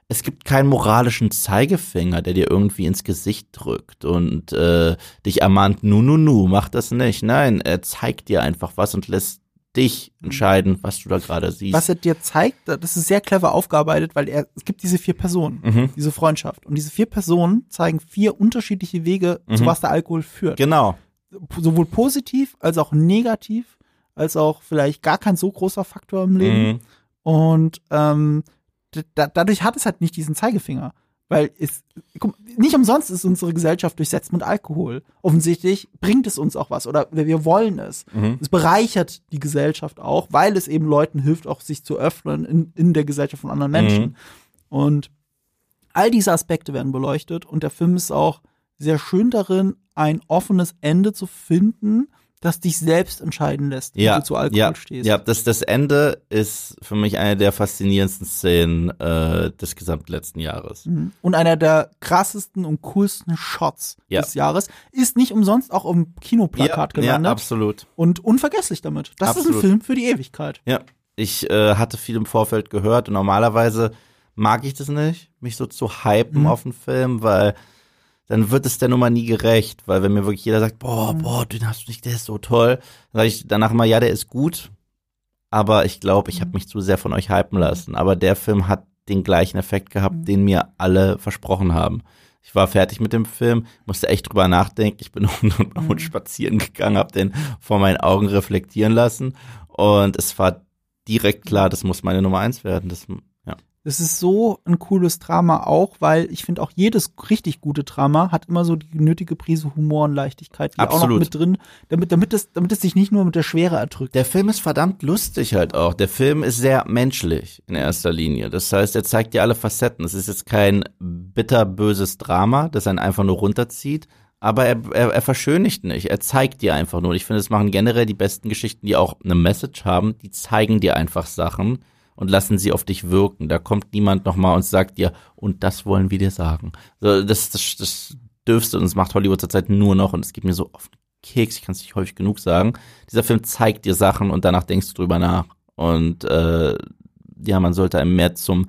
es gibt keinen moralischen Zeigefinger, der dir irgendwie ins Gesicht drückt und äh, dich ermahnt, nu, nu, nu, mach das nicht. Nein, er zeigt dir einfach was und lässt dich entscheiden, was du da gerade siehst. Was er dir zeigt, das ist sehr clever aufgearbeitet, weil er, es gibt diese vier Personen, Mhm. diese Freundschaft. Und diese vier Personen zeigen vier unterschiedliche Wege, zu Mhm. was der Alkohol führt. Genau. Sowohl positiv als auch negativ, als auch vielleicht gar kein so großer Faktor im Leben. Mhm. Und ähm, da, dadurch hat es halt nicht diesen Zeigefinger. Weil es, guck, nicht umsonst ist unsere Gesellschaft durchsetzt mit Alkohol. Offensichtlich bringt es uns auch was oder wir wollen es. Mhm. Es bereichert die Gesellschaft auch, weil es eben Leuten hilft, auch sich zu öffnen in, in der Gesellschaft von anderen Menschen. Mhm. Und all diese Aspekte werden beleuchtet und der Film ist auch sehr schön darin, ein offenes Ende zu finden, das dich selbst entscheiden lässt, wie Ja, du zu Alkohol ja, stehst. ja, das, das Ende ist für mich eine der faszinierendsten Szenen äh, des gesamten letzten Jahres. Mhm. Und einer der krassesten und coolsten Shots Ja. des Jahres ist nicht umsonst auch dem Kinoplakat ja, ja, gelandet absolut. und unvergesslich damit. Das ist Absolut. ein Film für die Ewigkeit. Ja, ich äh, hatte viel im Vorfeld gehört und normalerweise mag ich das nicht, mich so zu hypen Mhm. auf einen Film, weil dann wird es der Nummer nie gerecht, weil wenn mir wirklich jeder sagt, boah, Mhm. boah, den hast du nicht, der ist so toll, dann sage ich danach immer, ja, der ist gut, aber ich glaube, ich habe Mhm. mich zu sehr von euch hypen lassen. Aber der Film hat den gleichen Effekt gehabt, Mhm. den mir alle versprochen haben. Ich war fertig mit dem Film, musste echt drüber nachdenken. Ich bin *laughs* und, Mhm. und spazieren gegangen, habe den vor meinen Augen reflektieren lassen und es war direkt klar, das muss meine Nummer eins werden. Das. Es ist so ein cooles Drama auch, weil ich finde auch jedes richtig gute Drama hat immer so die nötige Prise Humor und Leichtigkeit die auch noch Absolut. mit drin, damit, damit, es, damit es sich nicht nur mit der Schwere erdrückt. Der Film ist verdammt lustig halt auch. Der Film ist sehr menschlich in erster Linie. Das heißt, er zeigt dir alle Facetten. Es ist jetzt kein bitterböses Drama, das einen einfach nur runterzieht. Aber er, er, er verschönigt nicht. Er zeigt dir einfach nur. Ich finde, es machen generell die besten Geschichten, die auch eine Message haben. Die zeigen dir einfach Sachen und lassen sie auf dich wirken. Da kommt niemand nochmal und sagt dir, und das wollen wir dir sagen. So, das, das, das dürfste und das macht Hollywood zurzeit nur noch und es gibt mir so den Keks, ich kann es nicht häufig genug sagen. Dieser Film zeigt dir Sachen und danach denkst du drüber nach. Und äh, ja, man sollte einem mehr zum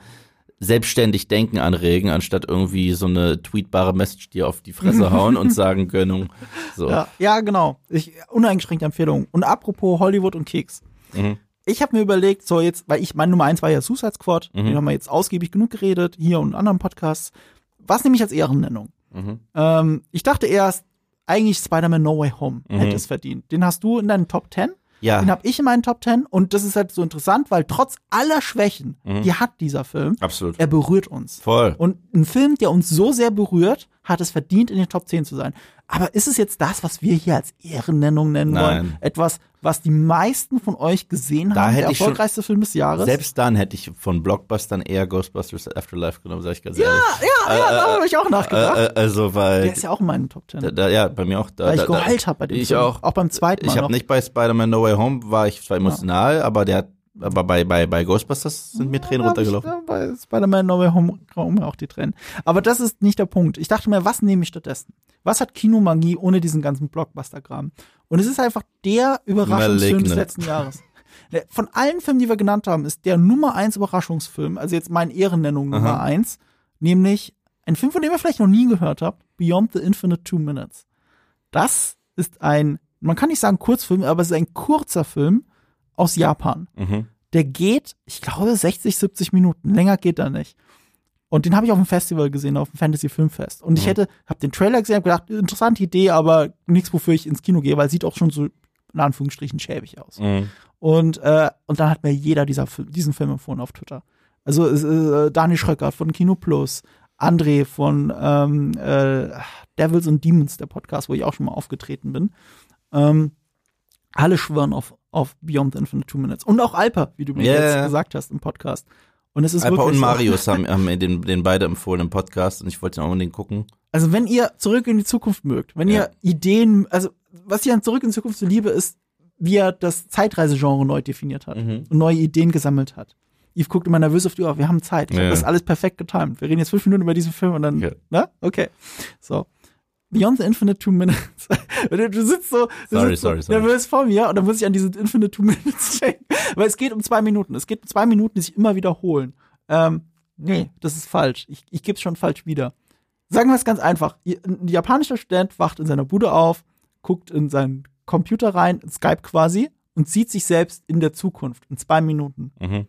selbstständig Denken anregen, anstatt irgendwie so eine tweetbare Message dir auf die Fresse hauen und *laughs* sagen Gönnung. So. Ja, ja, genau. Ich, uneingeschränkte Empfehlung. Und apropos Hollywood und Keks. Mhm. Ich habe mir überlegt, so jetzt, weil ich, meine Nummer eins war ja Suicide Squad, Mhm. den haben wir jetzt ausgiebig genug geredet, hier und in anderen Podcasts. Was nehme ich als Ehrennennung? Mhm. Ähm, ich dachte erst, eigentlich Spider-Man No Way Home Mhm. hätte es verdient. Den hast du in deinen Top 10, den Ja, habe ich in meinen Top 10 und das ist halt so interessant, weil trotz aller Schwächen, Mhm. die hat dieser Film, absolut. er berührt uns. Voll. Und ein Film, der uns so sehr berührt, hat es verdient, in den Top 10 zu sein. Aber ist es jetzt das, was wir hier als Ehrennennung nennen Nein. wollen? Etwas, was die meisten von euch gesehen Da haben, hätte der ich schon- erfolgreichste Film des Jahres? Selbst dann hätte ich von Blockbustern eher Ghostbusters Afterlife genommen, sag ich ganz ehrlich. ja, ja, da habe ich auch nachgedacht. Äh, äh, also, weil, der ist ja auch in meinen Top 10. da, da, ja, bei mir auch. Da, weil ich geheult habe bei dem ich Film. auch. Auch beim zweiten Mal Ich habe nicht bei Spider-Man No Way Home, war ich zwar emotional, aber der hat, aber bei, bei, bei Ghostbusters sind mir Tränen Ja, runtergelaufen. Ich, bei Spider-Man No Way Home kommen auch die Tränen. Aber das ist nicht der Punkt. Ich dachte mir, was nehme ich stattdessen? Was hat Kinomagie ohne diesen ganzen Blockbuster-Kram? Und es ist einfach der Überraschungsfilm des letzten Jahres. *laughs* Von allen Filmen, die wir genannt haben, ist der Nummer eins Überraschungsfilm, also jetzt mein Ehrennennung Nummer Aha. eins, nämlich ein Film, von dem ihr vielleicht noch nie gehört habt, Beyond the Infinite Two Minutes. Das ist ein, man kann nicht sagen Kurzfilm, aber es ist ein kurzer Film aus Japan Mhm. der geht, ich glaube, 60, 70 Minuten. Länger geht er nicht. Und den habe ich auf dem Festival gesehen, auf dem Fantasy Filmfest. Und ich Mhm. hätte, habe den Trailer gesehen, habe gedacht, interessante Idee, aber nichts, wofür ich ins Kino gehe, weil es sieht auch schon so in Anführungsstrichen schäbig aus. Mhm. Und, äh, und dann hat mir jeder dieser diesen Film empfohlen auf Twitter. Also äh, Dani Schröcker von Kino Plus, André von ähm, äh, Devils and Demons, der Podcast, wo ich auch schon mal aufgetreten bin. Ähm, alle schwören auf, auf Beyond the Infinite Two Minutes. Und auch Alper, wie du mir Ja, jetzt gesagt hast im Podcast. Und es ist Alper und so. Marius *laughs* haben, haben mir den, den beide empfohlen im Podcast und ich wollte den auch unbedingt gucken. Also wenn ihr zurück in die Zukunft mögt, wenn Ja. ihr Ideen, also was ich an zurück in die Zukunft so liebe, ist, wie er das Zeitreisegenre neu definiert hat Mhm. und neue Ideen gesammelt hat. Yves guckt immer nervös auf die Uhr, wir haben Zeit. Ich Ja. habe das alles perfekt getimt. Wir reden jetzt fünf Minuten über diesen Film und dann, Ja. ne? Okay. So. Beyond the Infinite Two Minutes. *laughs* du, sitzt so, du Sorry, sitzt so sorry, sorry. nervös vor mir und dann muss ich an diese Infinite Two Minutes *laughs* denken. Weil es geht um zwei Minuten. Es geht um zwei Minuten, die sich immer wiederholen. Ähm, nee, das ist falsch. Ich, ich gebe es schon falsch wieder. Sagen wir es ganz einfach. Ein japanischer Student wacht in seiner Bude auf, guckt in seinen Computer rein, in Skype quasi, und sieht sich selbst in der Zukunft in zwei Minuten. Mhm.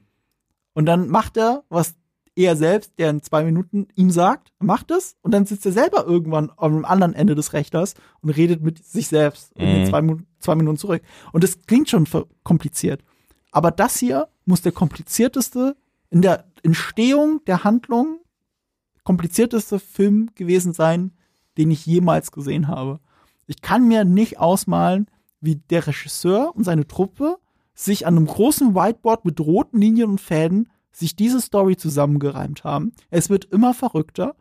Und dann macht er, was er selbst, der in zwei Minuten ihm sagt, macht es und dann sitzt er selber irgendwann am anderen Ende des Rechners und redet mit sich selbst in den Mhm. zwei, zwei Minuten zurück. Und das klingt schon kompliziert. Aber das hier muss der komplizierteste in der Entstehung der Handlung komplizierteste Film gewesen sein, den ich jemals gesehen habe. Ich kann mir nicht ausmalen, wie der Regisseur und seine Truppe sich an einem großen Whiteboard mit roten Linien und Fäden sich diese Story zusammengereimt haben. Es wird immer verrückter.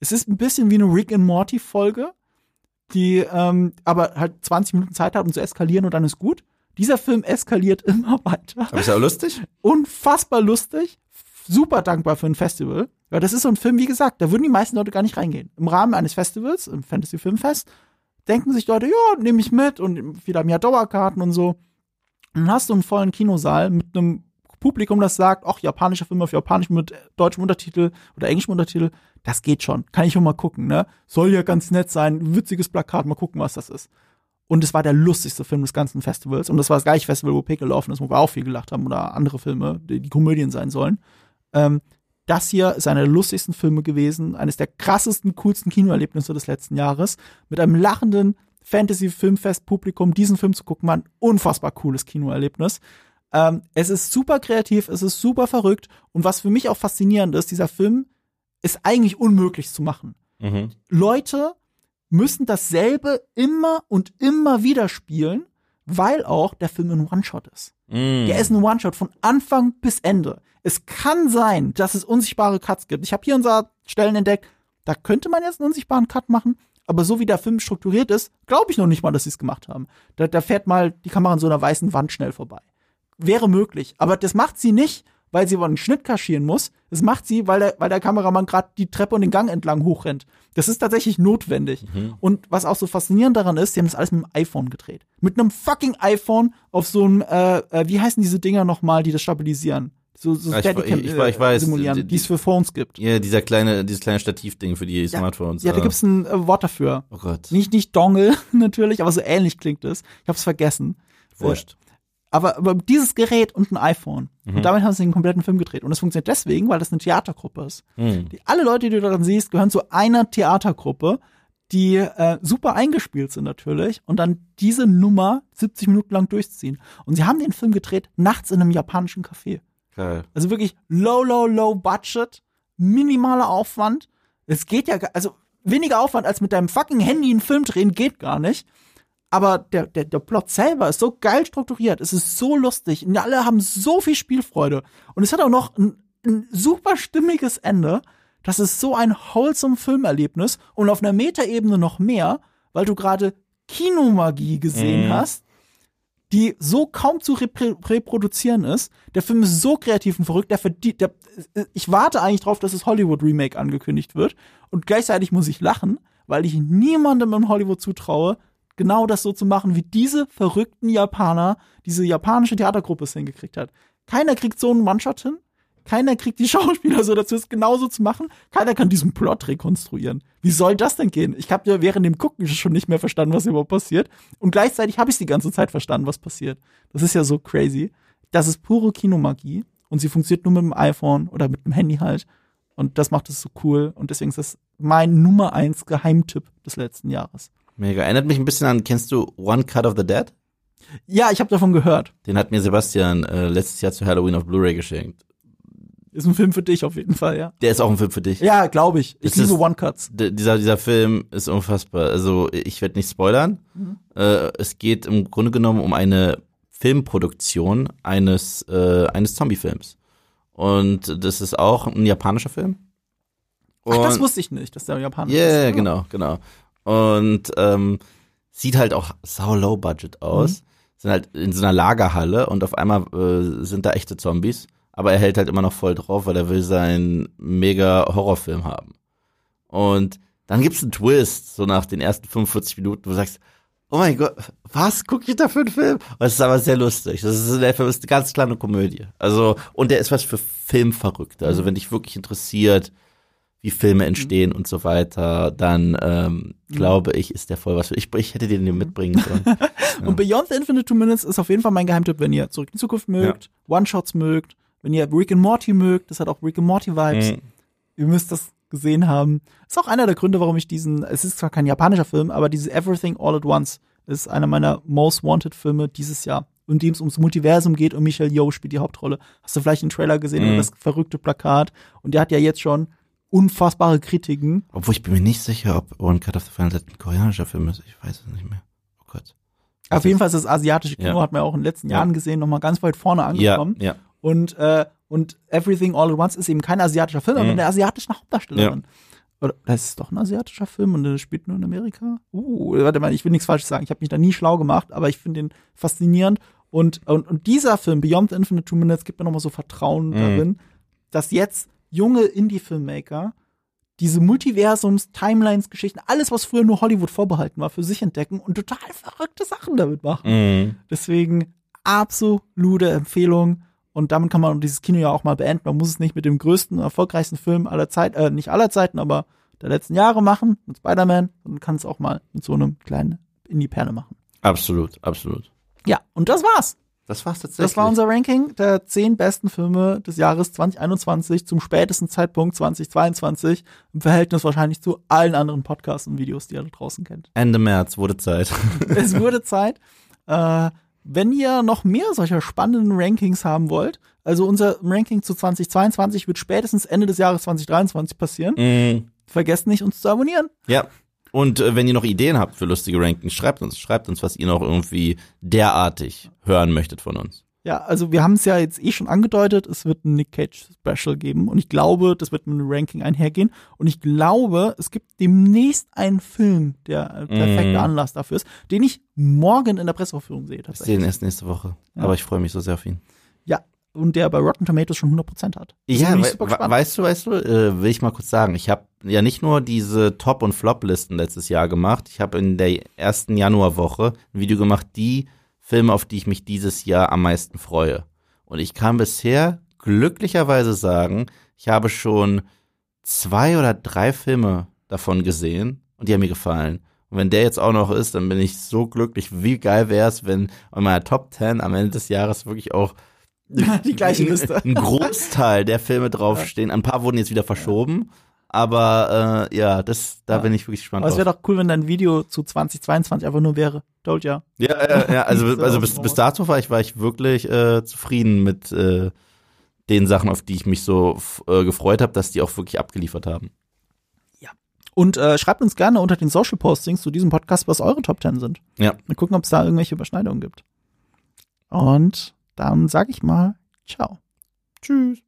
Es ist ein bisschen wie eine Rick and Morty Folge, die ähm, aber halt 20 Minuten Zeit hat, um zu eskalieren und dann ist gut. Dieser Film eskaliert *laughs* immer weiter Aber ist ja lustig. unfassbar lustig, super dankbar für ein Festival. Weil das ist so ein Film, wie gesagt, da würden die meisten Leute gar nicht reingehen. Im Rahmen eines Festivals, im Fantasy Filmfest, denken sich Leute, ja, nehme ich mit und haben ja Dauerkarten und so. Und dann hast du einen vollen Kinosaal mit einem Publikum, das sagt, ach, japanischer Film auf Japanisch mit deutschem Untertitel oder englischem Untertitel, das geht schon. Kann ich schon mal gucken, ne? Soll ja ganz nett sein, witziges Plakat, mal gucken, was das ist. Und es war der lustigste Film des ganzen Festivals. Und das war das gleiche Festival, wo Pick gelaufen ist, wo wir auch viel gelacht haben oder andere Filme, die, die Komödien sein sollen. Ähm, das hier ist einer der lustigsten Filme gewesen, eines der krassesten, coolsten Kinoerlebnisse des letzten Jahres. Mit einem lachenden Fantasy-Filmfest-Publikum diesen Film zu gucken, war ein unfassbar cooles Kinoerlebnis. Ähm, es ist super kreativ, es ist super verrückt. Und was für mich auch faszinierend ist, dieser Film ist eigentlich unmöglich zu machen. Mhm. Leute müssen dasselbe immer und immer wieder spielen, weil auch der Film ein One-Shot ist. Mhm. Der ist ein One-Shot von Anfang bis Ende. Es kann sein, dass es unsichtbare Cuts gibt. Ich habe hier unser Stellen entdeckt, da könnte man jetzt einen unsichtbaren Cut machen, aber so wie der Film strukturiert ist, glaube ich noch nicht mal, dass sie es gemacht haben. Da, da fährt mal die Kamera an so einer weißen Wand schnell vorbei. Wäre möglich, aber das macht sie nicht, weil sie einen Schnitt kaschieren muss. Das macht sie, weil der, weil der Kameramann gerade die Treppe und den Gang entlang hochrennt. Das ist tatsächlich notwendig. Und was auch so faszinierend daran ist, sie haben das alles mit dem iPhone gedreht. Mit einem fucking iPhone auf so einem, äh, äh, wie heißen diese Dinger nochmal, die das stabilisieren? So, so Ja, ich- Steadicam, ich- ich weiß- ich weiß, simulieren, die- die es für Phones gibt. Ja, dieser kleine, dieses kleine Stativding für die Smartphones. Ja, da äh. gibt's ein äh, Wort dafür. Oh Gott. Nicht, nicht Dongle *laughs* natürlich, aber so ähnlich klingt es. Ich hab's vergessen. Wurscht. Aber, aber dieses Gerät und ein iPhone. Mhm. Und damit haben sie den kompletten Film gedreht. Und das funktioniert deswegen, weil das eine Theatergruppe ist. Mhm. Die, alle Leute, die du daran siehst, gehören zu einer Theatergruppe, die äh, super eingespielt sind natürlich und dann diese Nummer 70 Minuten lang durchziehen. Und sie haben den Film gedreht nachts in einem japanischen Café. Geil. Also wirklich low, low, low budget, minimaler Aufwand. Es geht ja, also weniger Aufwand als mit deinem fucking Handy einen Film drehen, geht gar nicht. Aber der, der, der Plot selber ist so geil strukturiert, es ist so lustig und alle haben so viel Spielfreude. Und es hat auch noch ein, ein super stimmiges Ende. Das ist so ein wholesome Filmerlebnis und auf einer Metaebene noch mehr, weil du gerade Kinomagie gesehen Mhm. hast, die so kaum zu reprä reproduzieren ist. Der Film ist so kreativ und verrückt, der verdient, der, ich warte eigentlich drauf, dass das Hollywood Remake angekündigt wird und gleichzeitig muss ich lachen, weil ich niemandem in Hollywood zutraue, genau das so zu machen, wie diese verrückten Japaner, diese japanische Theatergruppe es hingekriegt hat. Keiner kriegt so einen One-Shot hin. Keiner kriegt die *laughs* Schauspieler so dazu, es genauso zu machen. Keiner kann diesen Plot rekonstruieren. Wie soll das denn gehen? Ich habe ja während dem Gucken schon nicht mehr verstanden, was überhaupt passiert. Und gleichzeitig habe ich die ganze Zeit verstanden, was passiert. Das ist ja so crazy. Das ist pure Kinomagie. Und sie funktioniert nur mit dem iPhone oder mit dem Handy halt. Und das macht es so cool. Und deswegen ist das mein Nummer eins Geheimtipp des letzten Jahres. Mega. Erinnert mich ein bisschen an, kennst du One Cut of the Dead? Ja, ich habe davon gehört. Den hat mir Sebastian äh, letztes Jahr zu Halloween auf Blu-ray geschenkt. Ist ein Film für dich auf jeden Fall, ja. Der ist auch ein Film für dich. Ja, glaube ich. Ich Das liebe One-Cuts. Dieser, dieser Film ist unfassbar. Also ich werde nicht spoilern. Mhm. Äh, es geht im Grunde genommen um eine Filmproduktion eines, äh, eines Zombie-Films. Und das ist auch ein japanischer Film. Ach, das Und- wusste ich nicht, dass der Japaner Yeah, ist. Ah. genau, genau. Und ähm, sieht halt auch sau low budget aus. Sind halt in so einer Lagerhalle und auf einmal äh, sind da echte Zombies. Aber er hält halt immer noch voll drauf, weil er will seinen mega Horrorfilm haben. Und dann gibt's einen Twist, so nach den ersten 45 Minuten, wo du sagst, oh mein Gott, was guck ich da für einen Film? Und es ist aber sehr lustig. Das ist, der Film ist eine ganz kleine Komödie. Also, und der ist was für Filmverrückte. Also, wenn dich wirklich interessiert, wie Filme entstehen und so weiter, dann ähm, glaube ich, ist der voll was für ich. Ich hätte den dir mitbringen sollen. *laughs* Und Beyond the Infinite Two Minutes ist auf jeden Fall mein Geheimtipp, wenn ihr Zurück in die Zukunft mögt, One-Shots mögt, wenn ihr Rick and Morty mögt, das hat auch Rick and Morty-Vibes. Mhm. Ihr müsst das gesehen haben. Ist auch einer der Gründe, warum ich diesen, es ist zwar kein japanischer Film, aber dieses Everything All at Once ist einer meiner Most Wanted Filme dieses Jahr, in dem es ums Multiversum geht und Michelle Yeoh spielt die Hauptrolle. Hast du vielleicht den Trailer gesehen Mhm. das verrückte Plakat? Und der hat ja jetzt schon unfassbare Kritiken. Obwohl ich bin mir nicht sicher, ob One Cut of the Final Dead ein koreanischer Film ist. Ich weiß es nicht mehr. Oh Gott. Auf jeden Fall ist das asiatische Kino, Ja. hat man ja auch in den letzten Ja. Jahren gesehen, nochmal ganz weit vorne Ja, angekommen. ja. Und, äh, und Everything All at Once ist eben kein asiatischer Film, aber Mhm. mit einer asiatischen Hauptdarstellerin. Oder das ist doch ein asiatischer Film und der spielt nur in Amerika? Uh, warte mal, ich will nichts Falsches sagen. Ich habe mich da nie schlau gemacht, aber ich finde den faszinierend. Und, und, und dieser Film, Beyond the Infinite Two Minutes, gibt mir nochmal so Vertrauen Mhm. darin, dass jetzt junge Indie-Filmmaker diese Multiversums, Timelines, Geschichten, alles, was früher nur Hollywood vorbehalten war, für sich entdecken und total verrückte Sachen damit machen. Mhm. Deswegen absolute Empfehlung. Und damit kann man dieses Kino ja auch mal beenden. Man muss es nicht mit dem größten, erfolgreichsten Film aller Zeit, äh, nicht aller Zeiten, aber der letzten Jahre machen, mit Spider-Man, und kann es auch mal mit so einem kleinen Indie-Perle machen. Absolut, absolut. Ja, und das war's. Das war's tatsächlich. Das war unser Ranking der zehn besten Filme des Jahres 2021 zum spätesten Zeitpunkt 2022 im Verhältnis wahrscheinlich zu allen anderen Podcasts und Videos, die ihr da draußen kennt. Ende März wurde Zeit. *laughs* es wurde *laughs* Zeit. Äh, wenn ihr noch mehr solcher spannenden Rankings haben wollt, also unser Ranking zu 2022 wird spätestens Ende des Jahres 2023 passieren. Mhm. Vergesst nicht, uns zu abonnieren. Ja. Und äh, wenn ihr noch Ideen habt für lustige Rankings, schreibt uns, schreibt uns, was ihr noch irgendwie derartig hören möchtet von uns. Ja, also wir haben es ja jetzt eh schon angedeutet, es wird ein Nick Cage Special geben und ich glaube, das wird mit einem Ranking einhergehen und ich glaube, es gibt demnächst einen Film, der ein perfekter Mm. Anlass dafür ist, den ich morgen in der Presseaufführung sehe Ich sehe ihn erst nächste Woche. Ja. Aber ich freue mich so sehr auf ihn. Ja, und der bei Rotten Tomatoes schon 100% hat. Ja, we weißt du, weißt du, äh, will ich mal kurz sagen, ich habe ja nicht nur diese Top- und Flop-Listen letztes Jahr gemacht, ich habe in der ersten Januarwoche ein Video gemacht, die Filme, auf die ich mich dieses Jahr am meisten freue. Und ich kann bisher glücklicherweise sagen, ich habe schon zwei oder drei Filme davon gesehen und die haben mir gefallen. Und wenn der jetzt auch noch ist, dann bin ich so glücklich. Wie geil wäre es, wenn in meiner Top 10 am Ende des Jahres wirklich auch *laughs* Die gleiche Liste. ein Großteil der Filme draufstehen. Ein paar wurden jetzt wieder verschoben. Aber äh, ja, das, da Ja. bin ich wirklich gespannt Aber es wäre doch cool, wenn dein Video zu 2022 einfach nur wäre. Told ya. Ja, ja, ja, also, *laughs* So also bis, bis dato war ich, war ich wirklich äh, zufrieden mit äh, den Sachen, auf die ich mich so äh, gefreut habe, dass die auch wirklich abgeliefert haben. Und äh, schreibt uns gerne unter den Social Postings zu diesem Podcast, was eure Top 10 sind. Ja. Wir gucken, ob es da irgendwelche Überschneidungen gibt. Und dann sage ich mal, ciao. Tschüss.